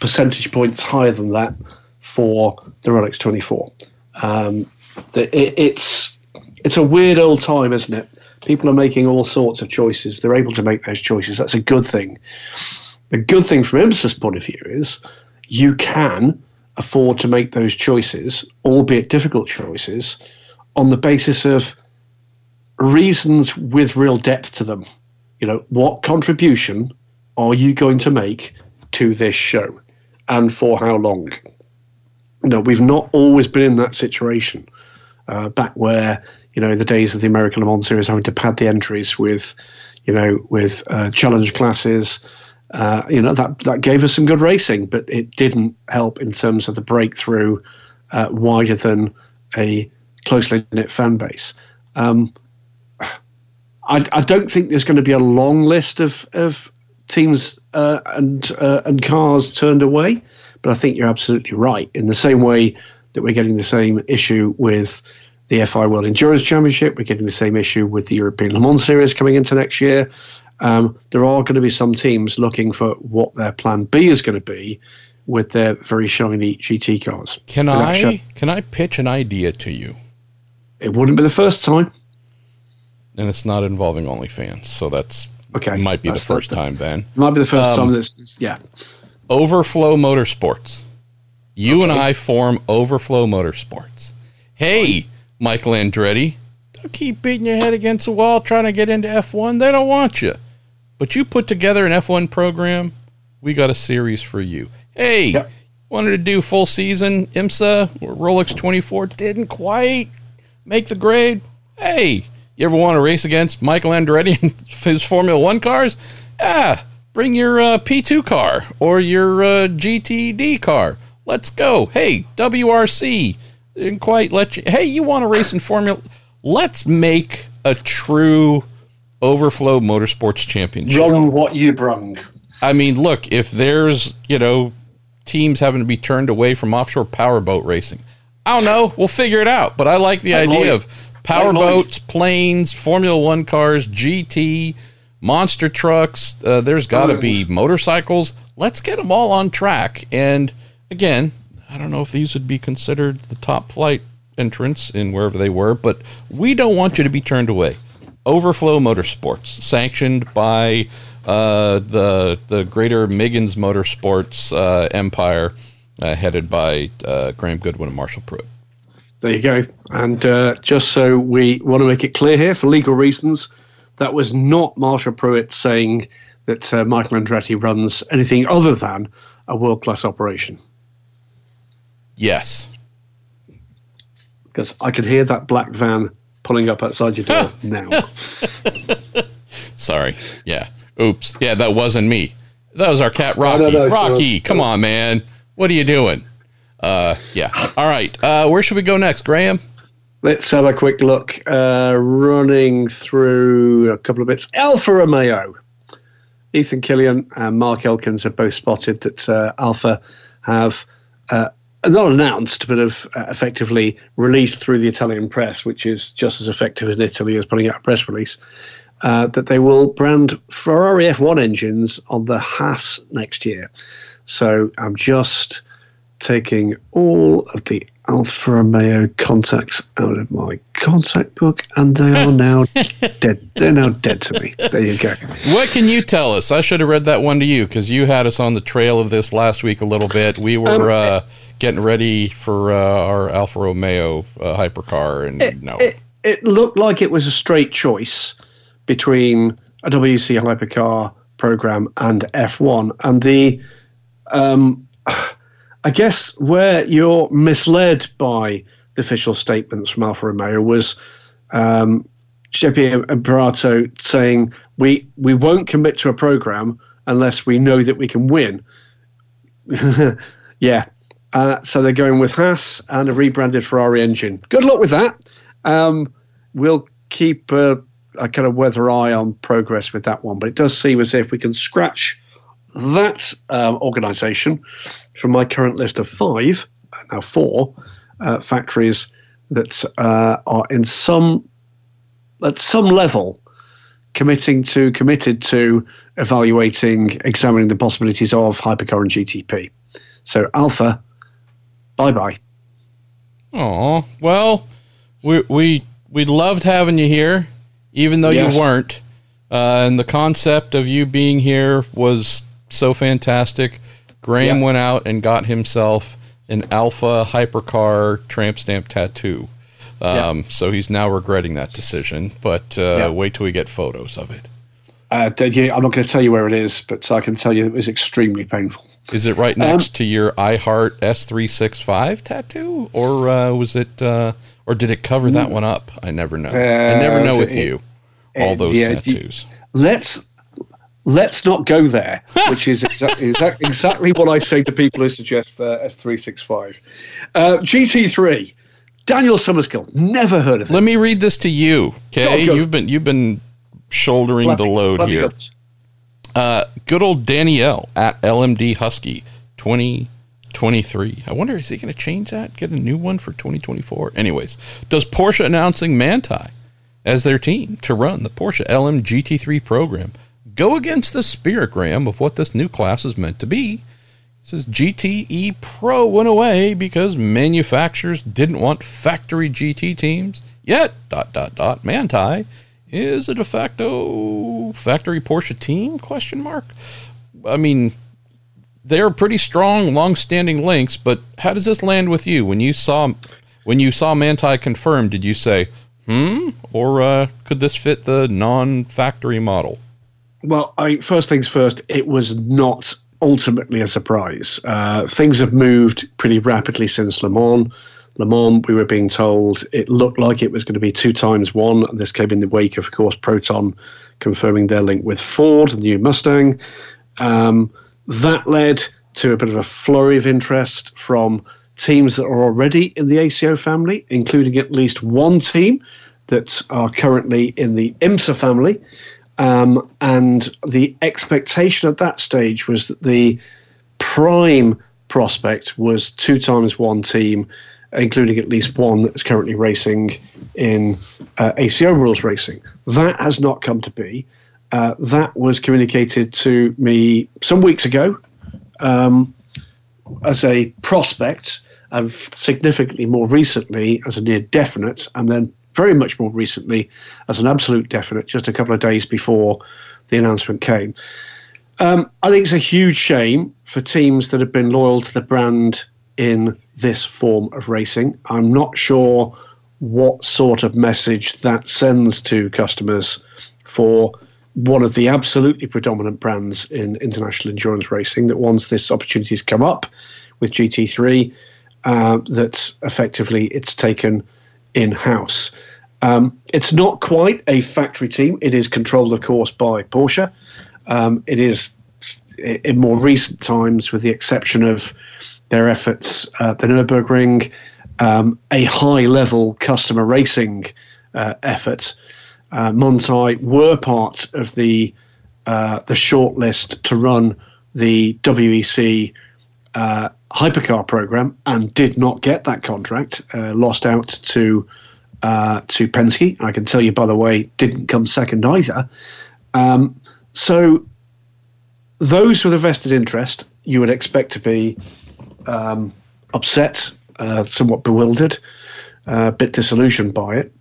percentage points higher than that for the Rolex 24. Um, it, it's it's a weird old time, isn't it? People are making all sorts of choices. They're able to make those choices. That's a good thing. The good thing from IMSA's point of view is you can afford to make those choices, albeit difficult choices, on the basis of reasons with real depth to them. You know, what contribution are you going to make to this show and for how long? Know, we've not always been in that situation. Uh, back where, you know, in the days of the American Le Mans Series, having to pad the entries with, you know, with uh, challenge classes, uh, you know, that, that gave us some good racing, but it didn't help in terms of the breakthrough uh, wider than a closely knit fan base. Um, I, I, don't think there's going to be a long list of, of teams uh, and uh, and cars turned away, but I think you're absolutely right. In the same way that we're getting the same issue with the FI World Endurance Championship, we're getting the same issue with the European Le Mans Series coming into next year. Um, there are going to be some teams looking for what their plan B is going to be with their very shiny GT cars. Can I can I pitch an idea to you? It wouldn't be the first time. And it's not involving OnlyFans, so that's okay. Might be the first time then. Might be the first um, time. That's yeah. Overflow Motorsports. You okay. and I form Overflow Motorsports. Hey, Michael Andretti, don't keep beating your head against the wall trying to get into F1. They don't want you. But you put together an F1 program. We got a series for you. Hey, yep. wanted to do full season IMSA or Rolex 24. Didn't quite make the grade. Hey, you ever want to race against Michael Andretti and <laughs> his Formula One cars? Ah, bring your uh, P2 car or your uh, GTD car. Let's go. Hey, WRC didn't quite let you. Hey, you want to race in Formula? Let's make a true Overflow Motorsports Championship. Run what you brung. I mean, look, if there's you know teams having to be turned away from offshore powerboat racing, I don't know. We'll figure it out. But I like the idea of powerboats, planes, Formula One cars, GT, monster trucks. Uh, there's got to be motorcycles. Let's get them all on track. And again, I don't know if these would be considered the top flight entrance in wherever they were, but we don't want you to be turned away. Overflow Motorsports, sanctioned by uh, the the Greater Miggins Motorsports uh, empire, uh, headed by uh, Graham Goodwin and Marshall Pruett. There you go. And uh, just so we want to make it clear here, for legal reasons, that was not Marshall Pruett saying that uh, Michael Andretti runs anything other than a world class operation. Yes. Because I could hear that black van pulling up outside your door <laughs> now. Sorry. Yeah. Oops. Yeah, that wasn't me. That was our cat Rocky. No, no, no, Rocky, come on, man. What are you doing? Uh, yeah. All right. Uh, where should we go next, Graham? Let's have a quick look. Uh, running through a couple of bits. Alfa Romeo. Ethan Killian and Mark Elkins have both spotted that uh, Alfa have uh, not announced, but have uh, effectively released through the Italian press, which is just as effective in Italy as putting out a press release, uh, that they will brand Ferrari F1 engines on the Haas next year. So I'm just taking all of the Alfa Romeo contacts out of my contact book, and they are now <laughs> dead. They're now dead to me. There you go. What can you tell us? I should have read that one to you because you had us on the trail of this last week a little bit. We were um, uh, getting ready for uh, our Alfa Romeo uh, hypercar, and it, no, it, it looked like it was a straight choice between a WEC hypercar program and F1, and the um, I guess where you're misled by the official statements from Alfa Romeo was um, Giuseppe Imparato saying we we won't commit to a program unless we know that we can win. <laughs> yeah, uh, so they're going with Haas and a rebranded Ferrari engine. Good luck with that. Um, we'll keep a kind of weather eye on progress with that one, but it does seem as if we can scratch that um, organisation from my current list of five, now four, uh, factories that uh, are in some at some level committing to committed to evaluating, examining the possibilities of hypercar and GTP. So Alfa, bye bye. Oh well, we we we loved having you here, even though Yes. you weren't. Uh, and the concept of you being here was so fantastic. Graham Yeah. went out and got himself an Alfa Hypercar tramp stamp tattoo. Um, So he's now regretting that decision. But uh, Yeah. wait till we get photos of it. Uh, yeah, I'm not going to tell you where it is, but I can tell you it was extremely painful. Is it right Um, next to your iHeart S365 tattoo, or uh, was it, uh, or did it cover that one up? I never know. I never know Uh, with it- you. All uh, those yeah, you- tattoos. Let's let's not go there, <laughs> which is exactly exactly what I say to people who suggest uh, S365. Uh, GT3, Daniel Summerskill, never heard of it. Let me read this to you, okay? Go, go. You've been you've been shouldering the load flappy here. Uh, good old Danielle at LMD Husky, twenty twenty three. I wonder is he going to change that? Get a new one for twenty twenty four. Anyways, does Porsche announcing Manthey as their team to run the Porsche LM GT3 program go against the spiritgram of what this new class is meant to be? It says GTE Pro went away because manufacturers didn't want factory GT teams. Yet, dot dot dot, Manthey is a de facto factory Porsche team? Question mark. I mean, they're pretty strong, long-standing links. But how does this land with you? When you saw when you saw Manthey confirmed, did you say, "Hmm," or uh, could this fit the non-factory model? Well, I mean, first things first, it was not ultimately a surprise. Uh, things have moved pretty rapidly since Le Mans. Le Mans, we were being told it looked like it was going to be two times one. This came in the wake of, of course, Proton confirming their link with Ford, the new Mustang. Um, that led to a bit of a flurry of interest from teams that are already in the ACO family, including at least one team that are currently in the IMSA family. Um, and the expectation at that stage was that the prime prospect was two times one team, including at least one that is currently racing in uh, ACO rules racing. That has not come to be. Uh, that was communicated to me some weeks ago um, as a prospect, and significantly more recently as a near definite, and then very much more recently as an absolute definite, just a couple of days before the announcement came. Um, I think it's a huge shame for teams that have been loyal to the brand in this form of racing. I'm not sure what sort of message that sends to customers for one of the absolutely predominant brands in international endurance racing that once this opportunity has come up with GT3, uh, that effectively it's taken in house. Um, it's not quite a factory team. It is controlled, of course, by Porsche. Um, it is in more recent times, with the exception of their efforts at the Nürburgring, um, a high-level customer racing uh, effort. Uh, were part of the uh, the shortlist to run the WEC uh, hypercar program and did not get that contract. Uh, lost out to uh, to Penske. I can tell you, by the way, didn't come second either. Um, so those with a vested interest, you would expect to be um, upset, uh, somewhat bewildered, uh, a bit disillusioned by it.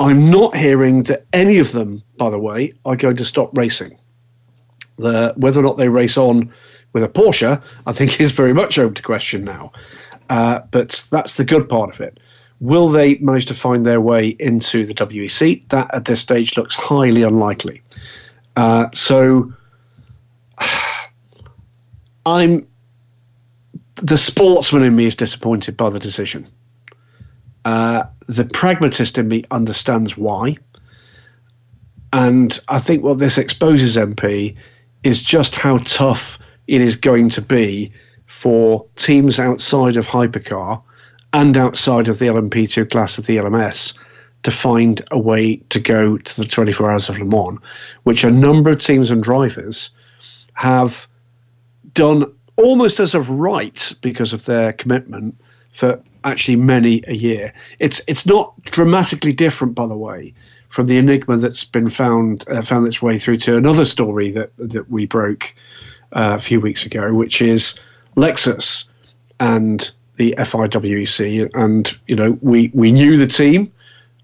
I'm not hearing that any of them, by the way, are going to stop racing. The, whether or not they race on with a Porsche, I think <laughs> is very much open to question now. Uh, but that's the good part of it. Will they manage to find their way into the WEC? That at this stage looks highly unlikely. Uh, so <sighs> I'm the sportsman in me is disappointed by the decision. Uh, the pragmatist in me understands why. And I think what this exposes MP is just how tough it is going to be for teams outside of hypercar and outside of the LMP2 class of the LMS to find a way to go to the 24 hours of Le Mans, which a number of teams and drivers have done almost as of right because of their commitment for actually many a year. It's it's not dramatically different, by the way, from the enigma that's been found uh, found its way through to another story that that we broke uh, a few weeks ago, which is Lexus and the FIWEC, and you know we we knew the team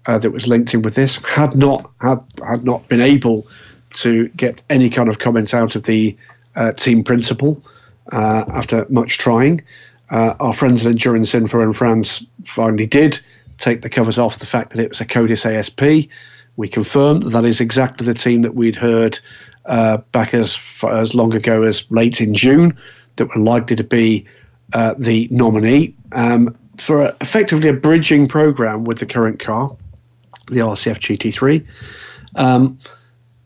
uh, that was linked in with this had not had had not been able to get any kind of comment out of the uh, team principal uh, after much trying. Uh, our friends at Endurance Info in France finally did take the covers off the fact that it was Akkodis ASP. We confirmed that that is exactly the team that we'd heard uh, back as as long ago as late in June that were likely to be uh, the nominee um, for a, effectively a bridging program with the current car, the RCF GT3. Um,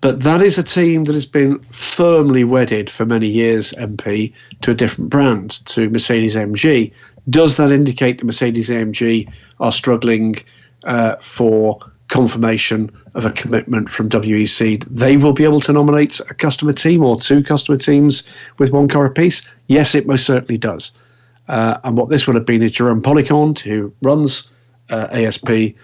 but that is a team that has been firmly wedded for many years, MP, to a different brand, to Mercedes AMG. Does that indicate that Mercedes AMG are struggling uh, for confirmation of a commitment from WEC? They will be able to nominate a customer team or two customer teams with one car apiece? Yes, it most certainly does. Uh, and what this would have been is Jerome Policand, who runs uh, ASP,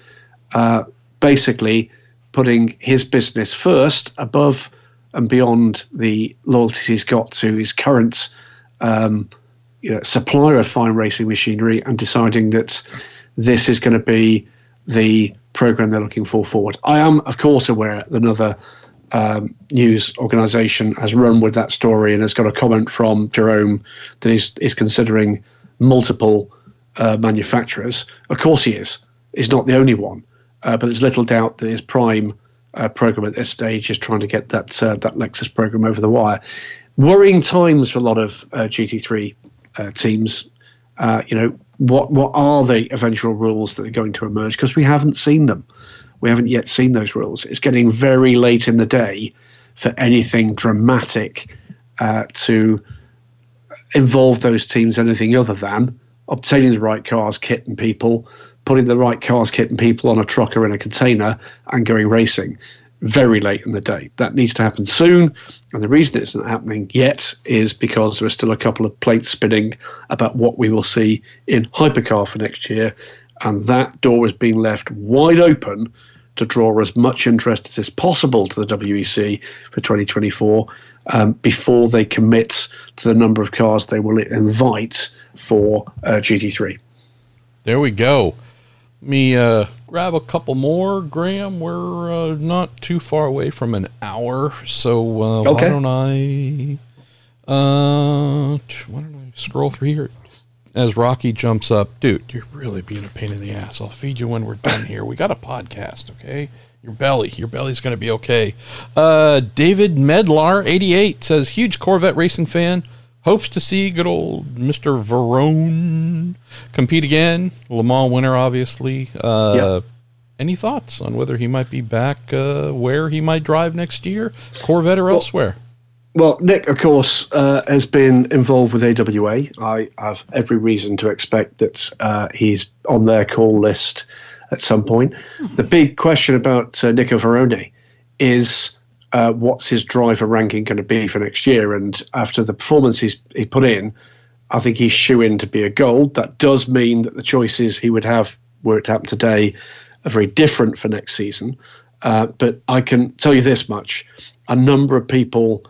uh, basically putting his business first above and beyond the loyalties he's got to his current um, you know, supplier of fine racing machinery and deciding that this is going to be the program they're looking for forward. I am, of course, aware that another um, news organisation has run with that story and has got a comment from Jerome that he's, is considering multiple uh, manufacturers. Of course, he is. He's not the only one. Uh, but there's little doubt that his prime uh, program at this stage is trying to get that uh, that Lexus program over the wire. Worrying times for a lot of uh, GT3 uh, teams. You know what what are the eventual rules that are going to emerge? Because we haven't seen them. We haven't yet seen those rules. It's getting very late in the day for anything dramatic uh, to involve those teams anything other than obtaining the right cars, kit, and people, putting the right cars, kit, and people on a truck or in a container and going racing very late in the day. That needs to happen soon. And the reason it's not happening yet is because there are still a couple of plates spinning about what we will see in Hypercar for next year. And that door has been left wide open to draw as much interest as is possible to the WEC for 2024 um, before they commit to the number of cars they will invite for uh, GT3. There we go me uh, grab a couple more, Graham. We're uh, not too far away from an hour, so uh, okay. why don't I? Uh, why don't I scroll through here? As Rocky jumps up, dude, you're really being a pain in the ass. I'll feed you when we're done here. We got a podcast, okay? Your belly, your belly's going to be okay. Uh, David Medlar, 88, says, huge Corvette racing fan hopes to see good old Mr. Varrone compete again. Le Mans winner, obviously. Uh, yep. Any thoughts on whether he might be back, uh, where he might drive next year, Corvette or well, elsewhere? Well, Nick, of course, uh, has been involved with AWA. I have every reason to expect that uh, he's on their call list at some point. Mm-hmm. The big question about uh, Nico Varrone is uh, what's his driver ranking going to be for next year. And after the performance he's, he put in, I think he's shoe in to be a gold. That does mean that the choices he would have, were it to happen today, are very different for next season. Uh, but I can tell you this much a number of people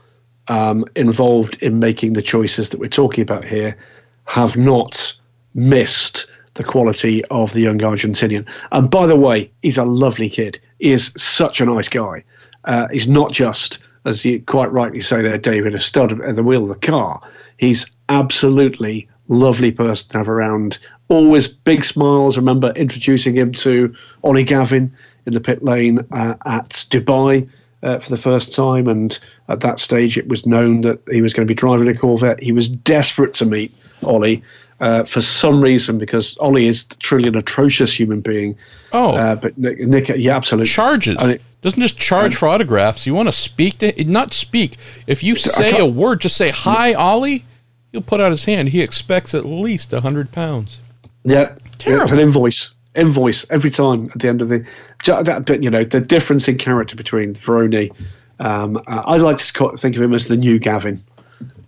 um, involved in making the choices that we're talking about here have not missed the quality of the young Argentinian. And by the way, he's a lovely kid. He is such a nice guy uh, is not just, as you quite rightly say there, David, a stud at the wheel of the car. He's absolutely lovely person to have around. Always big smiles. I remember introducing him to Ollie Gavin in the pit lane uh, at Dubai uh, for the first time, and at that stage, it was known that he was going to be driving a Corvette. He was desperate to meet Ollie. Uh, for some reason, because Ollie is truly an atrocious human being. Oh, uh, but Nick, Nick, yeah, absolutely charges. I mean, doesn't just charge for autographs. You want to speak to not speak. If you say a word, just say hi, Ollie. He'll put out his hand. He expects at least a hundred pounds. Yeah, Terrible. it's an invoice. Invoice every time at the end of the. But you know the difference in character between Varrone. Um, I like to think of him as the new Gavin,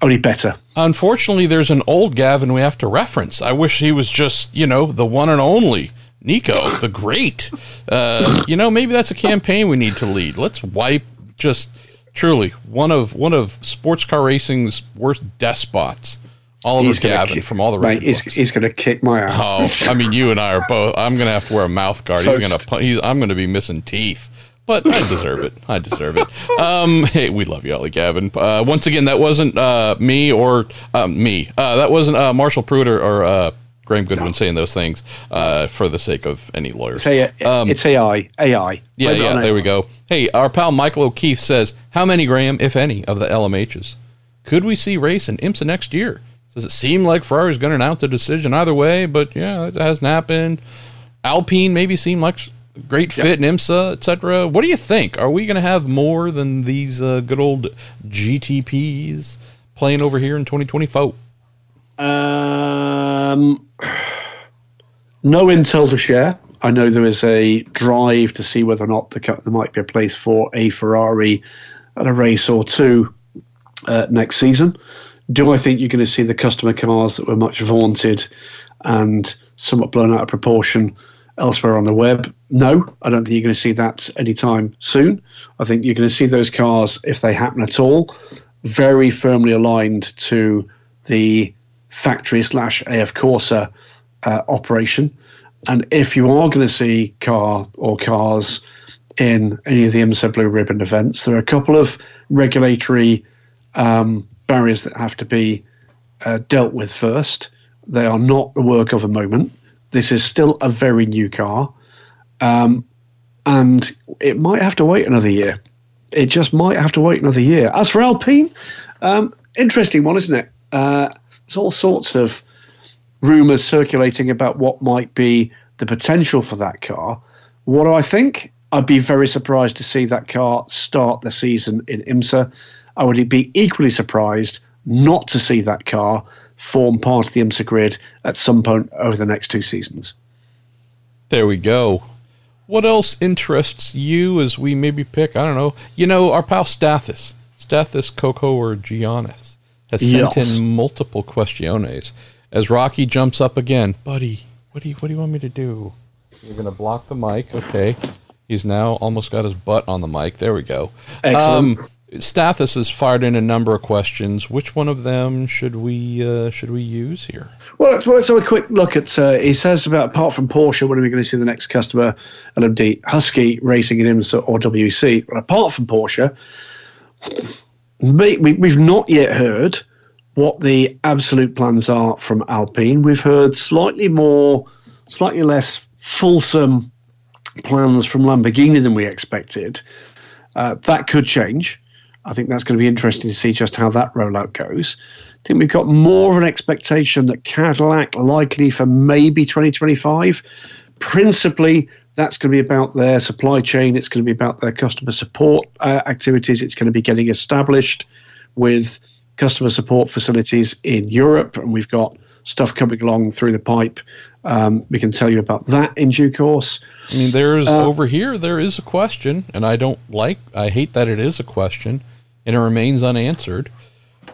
only better. Unfortunately, there's an old Gavin we have to reference. I wish he was just you know the one and only. Nico, the great. Uh, you know, maybe that's a campaign we need to lead. Let's wipe just truly one of one of sports car racing's worst despots Oliver He's Gavin kick- from all the Mate, record he's, he's going to kick my ass. Oh, I mean, you and I are both. I'm gonna have to wear a mouth guard. He's gonna. He's, I'm gonna be missing teeth, but I deserve it. I deserve it. Um, hey, we love you, Ollie Gavin. Uh, once again, that wasn't uh, me or um, me. Uh, that wasn't uh, Marshall Pruett or, or uh, Graham Goodwin saying those things uh, for the sake of any lawyers. It's, A- it's AI. AI. Um, Yeah, yeah, there we go. Hey, our pal Michael O'Keefe says, How many, Graham, if any, of the LMHs could we see race in IMSA next year? Does it seem like Ferrari's going to announce a decision either way? But yeah, it hasn't happened. Alpine maybe seemed like a great fit in IMSA, etc. What do you think? Are we going to have more than these uh, good old GTPs playing over here in 2024? Um, <sighs> no intel to share. I know there is a drive to see whether or not the, there might be a place for a Ferrari at a race or two uh, next season. Do I think you're going to see the customer cars that were much vaunted and somewhat blown out of proportion elsewhere on the web? No, I don't think you're going to see that anytime soon. I think you're going to see those cars, if they happen at all, very firmly aligned to the factory slash AF Corse uh, operation. And if you are going to see car or cars in any of the IMSA Blue Ribbon events, there are a couple of regulatory um, barriers that have to be uh, dealt with first. They are not the work of a moment. This is still a very new car, um, and it might have to wait another year. It just might have to wait another year. As for Alpine, um, interesting one, isn't it? Uh, there's all sorts of rumours circulating about what might be the potential for that car. What do I think? I'd be very surprised to see that car start the season in IMSA. I would be equally surprised not to see that car form part of the IMSA grid at some point over the next two seasons. There we go. What else interests you as we maybe pick? I don't know. You know, our pal Stathis, Stathis Coco or Giannis, has sent Yes. in multiple questiones. As Rocky jumps up again, buddy, what do you what do you want me to do? You're gonna block the mic, okay? He's now almost got his butt on the mic. There we go. Excellent. Um, Stathis has fired in a number of questions. Which one of them should we uh, should we use here? Well, let's, well, let's have a quick look at. Uh, he says about apart from Porsche, when are we going to see the next customer? LMD Husky racing in IMSA or WEC? Well, apart from Porsche, we, we, we've not yet heard what the absolute plans are from Alpine. We've heard slightly more, slightly less fulsome plans from Lamborghini than we expected. Uh, that could change. I think that's going to be interesting to see just how that rollout goes. I think we've got more of an expectation that Cadillac likely for maybe 2025. Principally, that's going to be about their supply chain. It's going to be about their customer support uh, activities. It's going to be getting established with customer support facilities in Europe, and we've got stuff coming along through the pipe. Um, we can tell you about that in due course. I mean, there's Uh, over here. There is a question, and I don't like. I hate that it is a question, and it remains unanswered.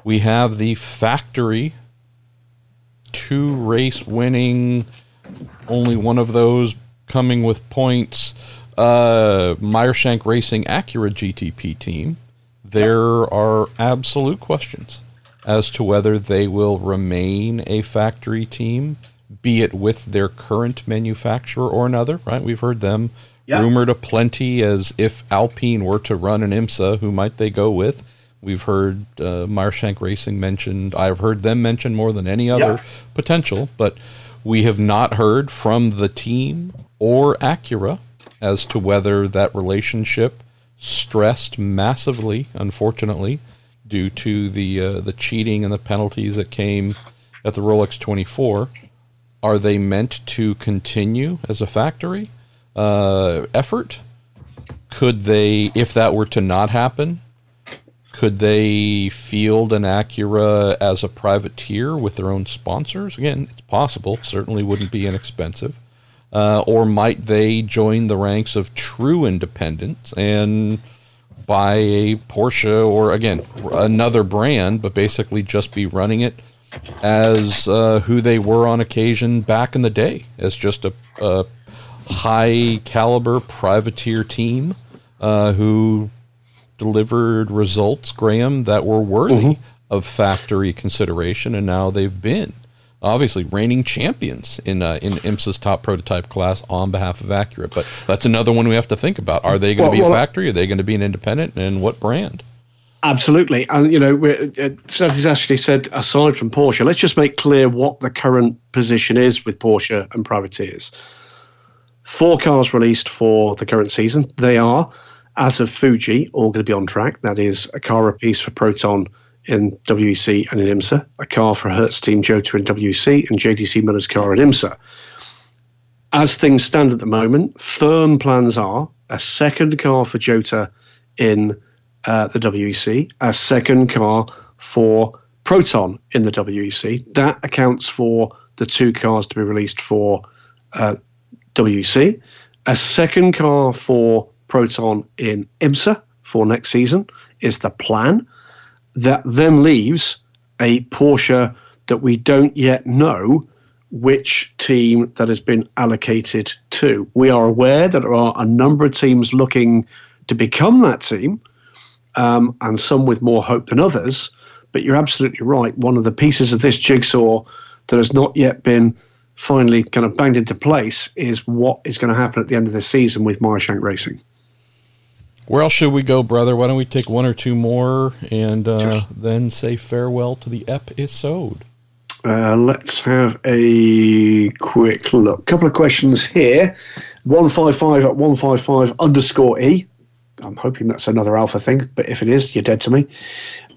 We have the factory two race winning, only one of those coming with points. Uh, Meyershank Racing Acura GTP team. There are absolute questions as to whether they will remain a factory team, be it with their current manufacturer or another. Right? We've heard them Yeah. rumored aplenty as if Alpine were to run an IMSA, who might they go with? We've heard uh, Meyershank Racing mentioned. I've heard them mentioned more than any other Yeah. potential, but we have not heard from the team or Acura as to whether that relationship stressed massively, unfortunately, due to the uh, the cheating and the penalties that came at the Rolex 24. Are they meant to continue as a factory uh, effort? Could they, if that were to not happen, could they field an Acura as a privateer with their own sponsors? Again, it's possible. Certainly wouldn't be inexpensive. Uh, or might they join the ranks of true independents and buy a Porsche or, again, another brand, but basically just be running it as uh, who they were on occasion back in the day, as just a, a high caliber privateer team uh, who delivered results, Graham, that were worthy of factory consideration, and now they've been obviously reigning champions in uh, in IMSA's top prototype class on behalf of Acura. But that's another one we have to think about. Are they going to well, be well, a factory? Are they going to be an independent? And what brand? Absolutely, and you know, as actually said, aside from Porsche, let's just make clear what the current position is with Porsche and privateers. Four cars released for the current season. They are, as of Fuji, all going to be on track. That is a car apiece for Proton in WEC and in IMSA, a car for Hertz Team Jota in WEC, and JDC Miller's car in IMSA. As things stand at the moment, firm plans are a second car for Jota in uh, the WEC, a second car for Proton in the WEC. That accounts for the two cars to be released for uh, WEC, a second car for Proton in IMSA for next season is the plan that then leaves a Porsche that we don't yet know which team that has been allocated to. We are aware that there are a number of teams looking to become that team, um, and some with more hope than others. But you're absolutely right. One of the pieces of this jigsaw that has not yet been finally kind of banged into place is what is going to happen at the end of the season with Meyershank Racing. Where else should we go, brother? Why don't we take one or two more and uh, then say farewell to the episode? Uh, let's have a quick look. A Couple of questions here. 155 at 155 underscore E. I'm hoping that's another Alfa thing, but if it is, you're dead to me.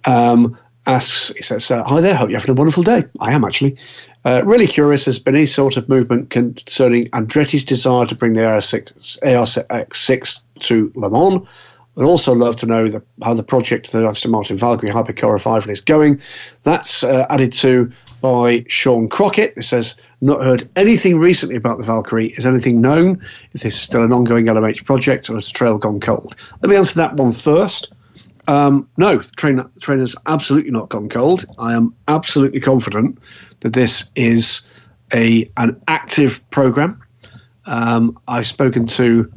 Um, asks, he says, uh, Hi there, hope you're having a wonderful day. I am actually. Uh, really curious, has been any sort of movement concerning Andretti's desire to bring the AR6, ARX6 to Le Mans? I'd also love to know the, how the project, the Aston Martin Valkyrie Hypercar revival is going. That's uh, added to by Sean Crockett. It says, not heard anything recently about the Valkyrie. Is anything known if this is still an ongoing LMH project or has the trail gone cold? Let me answer that one first. Um, no, train, train absolutely not gone cold. I am absolutely confident that this is a an active program. Um, I've spoken to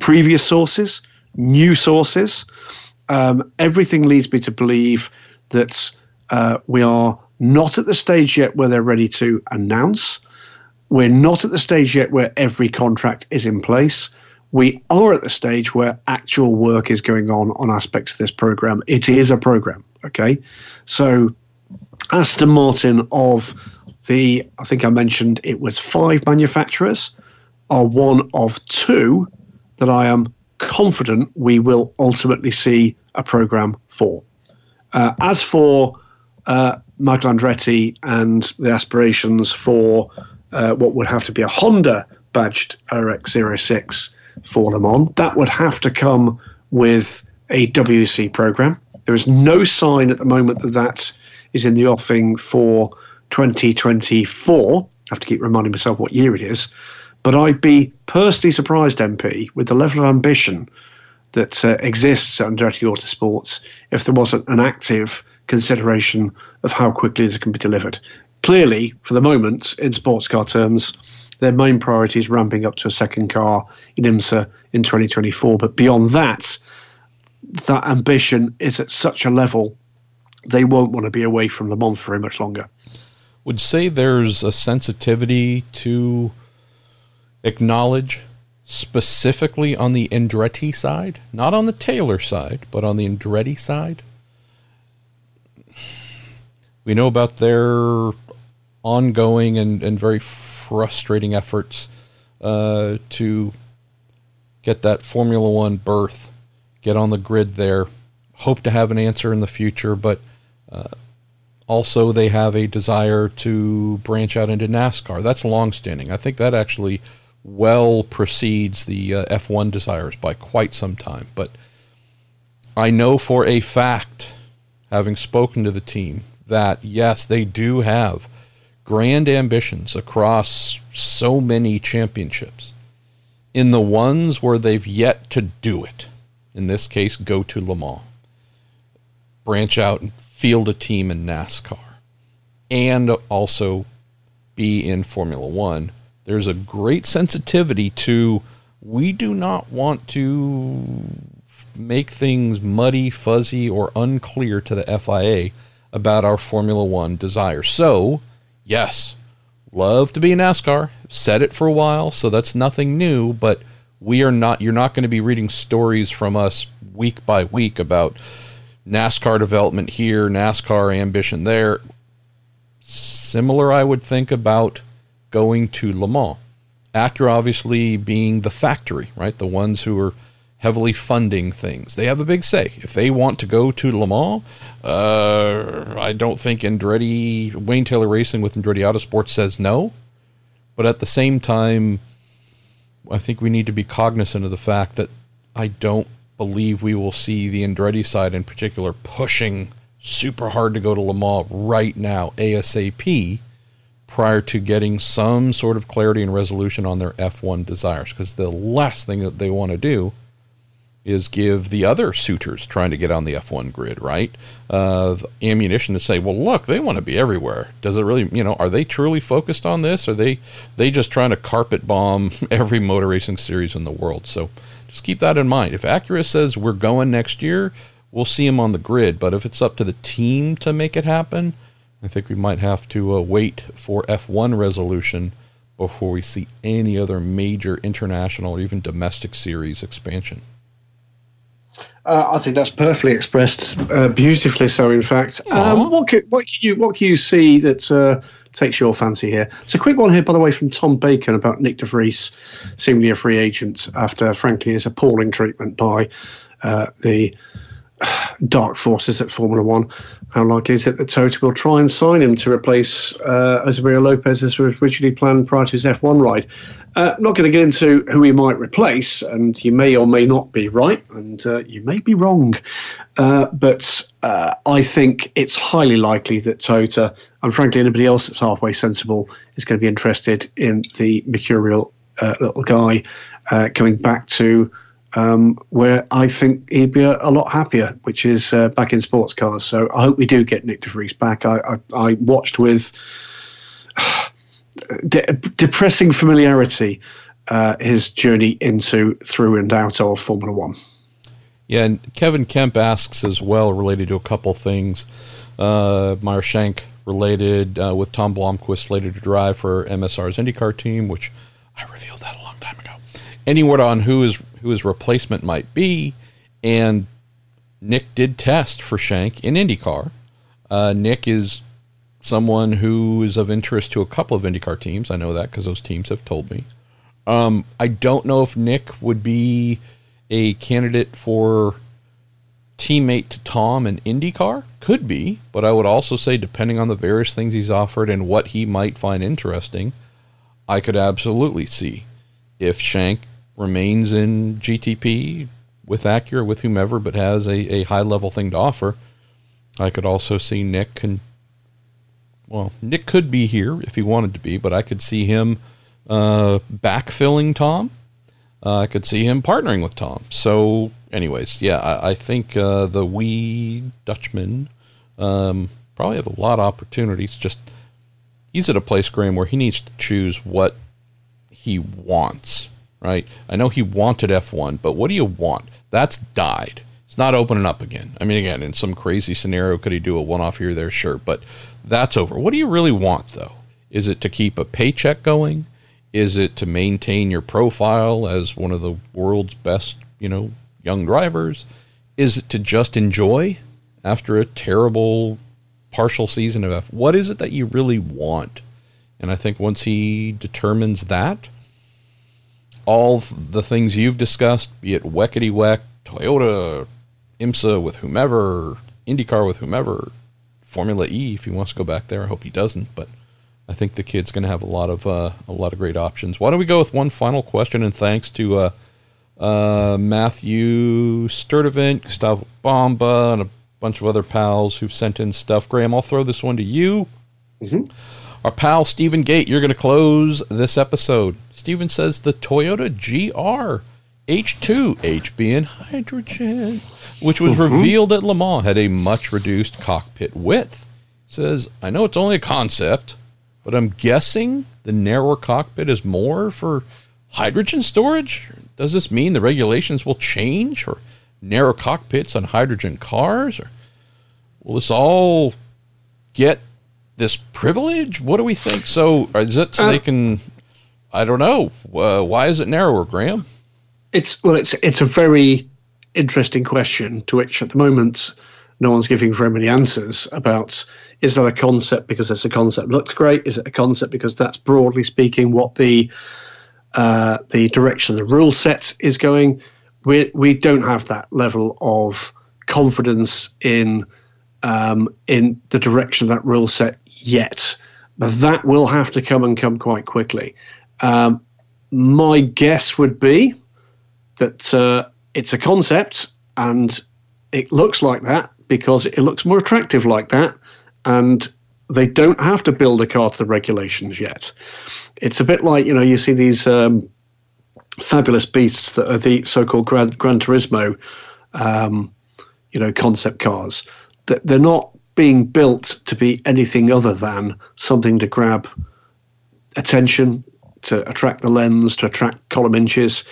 previous sources, new sources. Um, everything leads me to believe that uh, we are not at the stage yet where they're ready to announce. We're not at the stage yet where every contract is in place. We are at the stage where actual work is going on on aspects of this program. It is a program, okay? So Aston Martin of the, I think I mentioned it was five manufacturers, are one of two that I am confident we will ultimately see a program for. Uh, as for uh, Michael Andretti and the aspirations for uh, what would have to be a Honda badged RX06 for Le Mans, that would have to come with a WC program. There is no sign at the moment that that is in the offing for 2024. I have to keep reminding myself what year it is. But I'd be personally surprised, MP, with the level of ambition that uh, exists at Andretti Autosports if there wasn't an active consideration of how quickly this can be delivered. Clearly, for the moment, in sports car terms, their main priority is ramping up to a second car in IMSA in 2024. But beyond that, that ambition is at such a level they won't want to be away from Le Mans very much longer. Would say there's a sensitivity to acknowledge specifically on the Andretti side, not on the Taylor side, but on the Andretti side. We know about their ongoing and, and very frustrating efforts uh, to get that Formula One berth, get on the grid there. Hope to have an answer in the future, but uh, also they have a desire to branch out into NASCAR. That's longstanding. I think that actually well precedes the uh, F1 desires by quite some time. But I know for a fact, having spoken to the team, that yes, they do have grand ambitions across so many championships. In the ones where they've yet to do it, in this case, go to Le Mans, branch out and field a team in NASCAR, and also be in Formula One there's a great sensitivity to we do not want to make things muddy, fuzzy, or unclear to the FIA about our Formula One desire. So, yes, love to be in NASCAR. Said it for a while, so that's nothing new, but we are not you're not going to be reading stories from us week by week about NASCAR development here, NASCAR ambition there. Similar, I would think, about going to Le Mans. Acura obviously being the factory, right? The ones who are heavily funding things. They have a big say. If they want to go to Le Mans, uh, I don't think Andretti, Wayne Taylor Racing with Andretti Autosport says no. But at the same time, I think we need to be cognizant of the fact that I don't believe we will see the Andretti side in particular pushing super hard to go to Le Mans right now, ASAP, prior to getting some sort of clarity and resolution on their F1 desires. Because the last thing that they want to do is give the other suitors trying to get on the F1 grid, right? Uh, ammunition to say, well, look, they want to be everywhere. Does it really, you know, are they truly focused on this? Are they they just trying to carpet bomb <laughs> every motor racing series in the world? So just keep that in mind. If Acura says we're going next year, we'll see them on the grid. But if it's up to the team to make it happen, I think we might have to uh, wait for F1 resolution before we see any other major international or even domestic series expansion. Uh, I think that's perfectly expressed, uh, beautifully so. In fact, um, what can, what can you what can you see that uh, takes your fancy here? It's a quick one here, by the way, from Tom Bacon about Nick de Vries, seemingly a free agent after, frankly, his appalling treatment by uh, the <sighs> dark forces at Formula One. How likely is it that Toyota will try and sign him to replace uh, Lopez as was originally planned prior to his F1 ride? Uh, not going to get into who he might replace, and you may or may not be right, and uh, you may be wrong. Uh, but uh, I think it's highly likely that Toyota, and frankly anybody else that's halfway sensible, is going to be interested in the mercurial uh, little guy uh, coming back to um, where I think he'd be a, a lot happier, which is uh, back in sports cars. So I hope we do get Nick de Vries back. I, I, I watched with <sighs> de- depressing familiarity uh, his journey into, through, and out of Formula One. Yeah, and Kevin Kemp asks as well, related to a couple things. Uh, Meyer Shank related uh, with Tom Blomqvist slated to drive for MSR's IndyCar team, which I revealed that a long time ago. Any word on who is who his replacement might be. And Nick did test for Shank in IndyCar. Uh, Nick is someone who is of interest to a couple of IndyCar teams. I know that because those teams have told me. Um, I don't know if Nick would be a candidate for teammate to Tom in IndyCar. Could be, but I would also say, depending on the various things he's offered and what he might find interesting, I could absolutely see if Shank remains in GTP with Acura, with whomever, but has a, a high level thing to offer. I could also see Nick and well, Nick could be here if he wanted to be, but I could see him uh, backfilling Tom. Uh, I could see him partnering with Tom. So, anyways, yeah, I, I think uh, the wee Dutchman um, probably have a lot of opportunities. Just he's at a place, Graham, where he needs to choose what he wants right? I know he wanted F1, but what do you want? That's died. It's not opening up again. I mean, again, in some crazy scenario, could he do a one off here, there? Sure, but that's over. What do you really want, though? Is it to keep a paycheck going? Is it to maintain your profile as one of the world's best, you know, young drivers? Is it to just enjoy after a terrible partial season of F? What is it that you really want? And I think once he determines that, all the things you've discussed, be it Weckety Weck, Toyota, IMSA with whomever, IndyCar with whomever, Formula E if he wants to go back there. I hope he doesn't, but I think the kid's going to have a lot of uh, a lot of great options. Why don't we go with one final question? And thanks to uh, uh, Matthew Sturdivant, Gustavo Bomba, and a bunch of other pals who've sent in stuff. Graham, I'll throw this one to you. Mm-hmm. Our pal Stephen Gate, you're going to close this episode. Stephen says the Toyota GR H2 HB and hydrogen, which was mm-hmm. revealed at Le Mans, had a much reduced cockpit width. Says, I know it's only a concept, but I'm guessing the narrower cockpit is more for hydrogen storage. Does this mean the regulations will change? for narrow cockpits on hydrogen cars? Or will this all get this privilege? What do we think? So is it so uh, they can? I don't know. Uh, why is it narrower, Graham? It's well, it's it's a very interesting question to which at the moment no one's giving very many answers about is that a concept because it's a concept looks great? Is it a concept because that's broadly speaking what the uh, the direction the rule set is going? We we don't have that level of confidence in um, in the direction of that rule set yet, but that will have to come and come quite quickly. Um, my guess would be that uh, it's a concept and it looks like that because it looks more attractive like that, and they don't have to build a car to the regulations yet. It's a bit like you know you see these um, fabulous beasts that are the so-called Gran, Gran Turismo, um, you know, concept cars. They're not being built to be anything other than something to grab attention, to attract the lens, to attract column inches,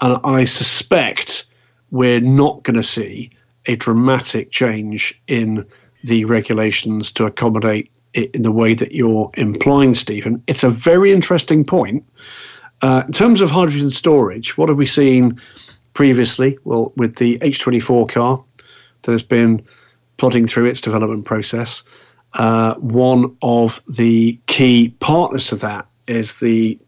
and I suspect we're not going to see a dramatic change in the regulations to accommodate it in the way that you're implying, Stephen. It's a very interesting point. Uh, in terms of hydrogen storage, what have we seen previously? Well, with the H24 car has been plodding through its development process, uh, one of the key partners to that is the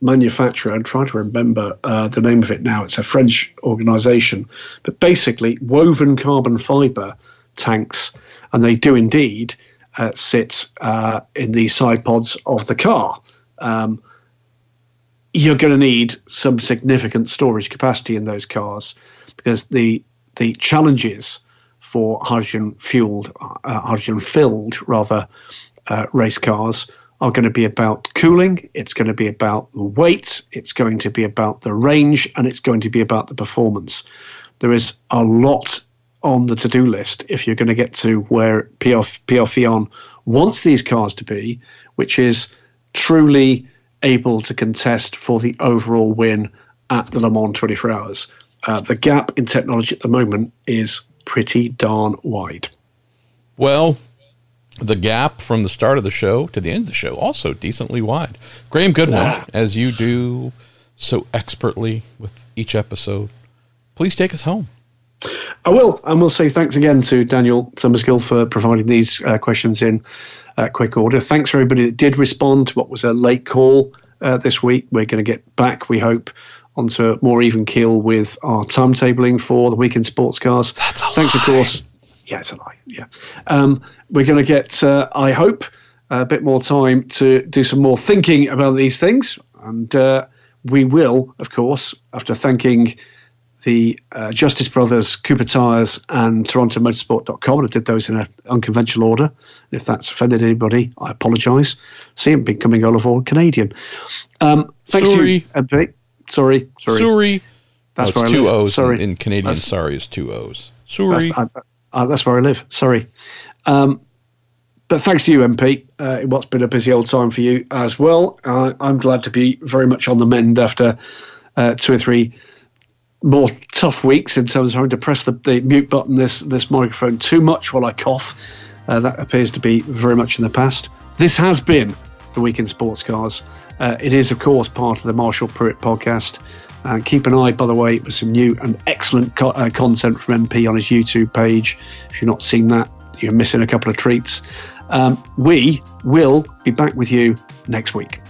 manufacturer. I'm trying to remember uh, the name of it now. It's a French organisation, but basically woven carbon fibre tanks, and they do indeed uh, sit uh, in the side pods of the car. Um, you're going to need some significant storage capacity in those cars because the the challenges for hydrogen fueled, uh, hydrogen filled rather, uh, race cars are going to be about cooling, it's going to be about the weight, it's going to be about the range, and it's going to be about the performance. There is a lot on the to do list if you're going to get to where Pierre, Pierre Fillon wants these cars to be, which is truly able to contest for the overall win at the Le Mans 24 Hours. Uh, the gap in technology at the moment is pretty darn wide. Well, the gap from the start of the show to the end of the show also decently wide. Graham Goodwin, ah. as you do so expertly with each episode, please take us home. I will, and we'll say thanks again to Daniel Summerskill for providing these uh, questions in uh, quick order. Thanks for everybody that did respond to what was a late call uh, this week. We're going to get back, we hope, onto a more even keel with our timetabling for the Week in Sports Cars. Thanks, lie. of course. Yeah, it's a lie. Yeah. Um, we're going to get, uh, I hope, a bit more time to do some more thinking about these things. And uh, we will, of course, after thanking the uh, Justice Brothers, Cooper Tires, and Toronto TorontoMotorsport.com. I did those in an unconventional order. If that's offended anybody, I apologise. See, I'm becoming all Canadian. Um, thanks sorry. to you, MP. Sorry, sorry. Sorry. That's oh, where two O's sorry. In, in Canadian, that's, sorry is two O's. Sorry. That's, uh, that's where I live. Sorry. Um, but thanks to you, MP. Uh, what's been a busy old time for you as well. Uh, I'm glad to be very much on the mend after uh, two or three more tough weeks in terms of having to press the, the mute button this this microphone too much while I cough. Uh, that appears to be very much in the past. This has been the Week in Sports Cars. Uh, it is, of course, part of the Marshall Pruett podcast. Uh, keep an eye, by the way, for some new and excellent co- uh, content from MP on his YouTube page. If you've not seen that, you're missing a couple of treats. Um, we will be back with you next week.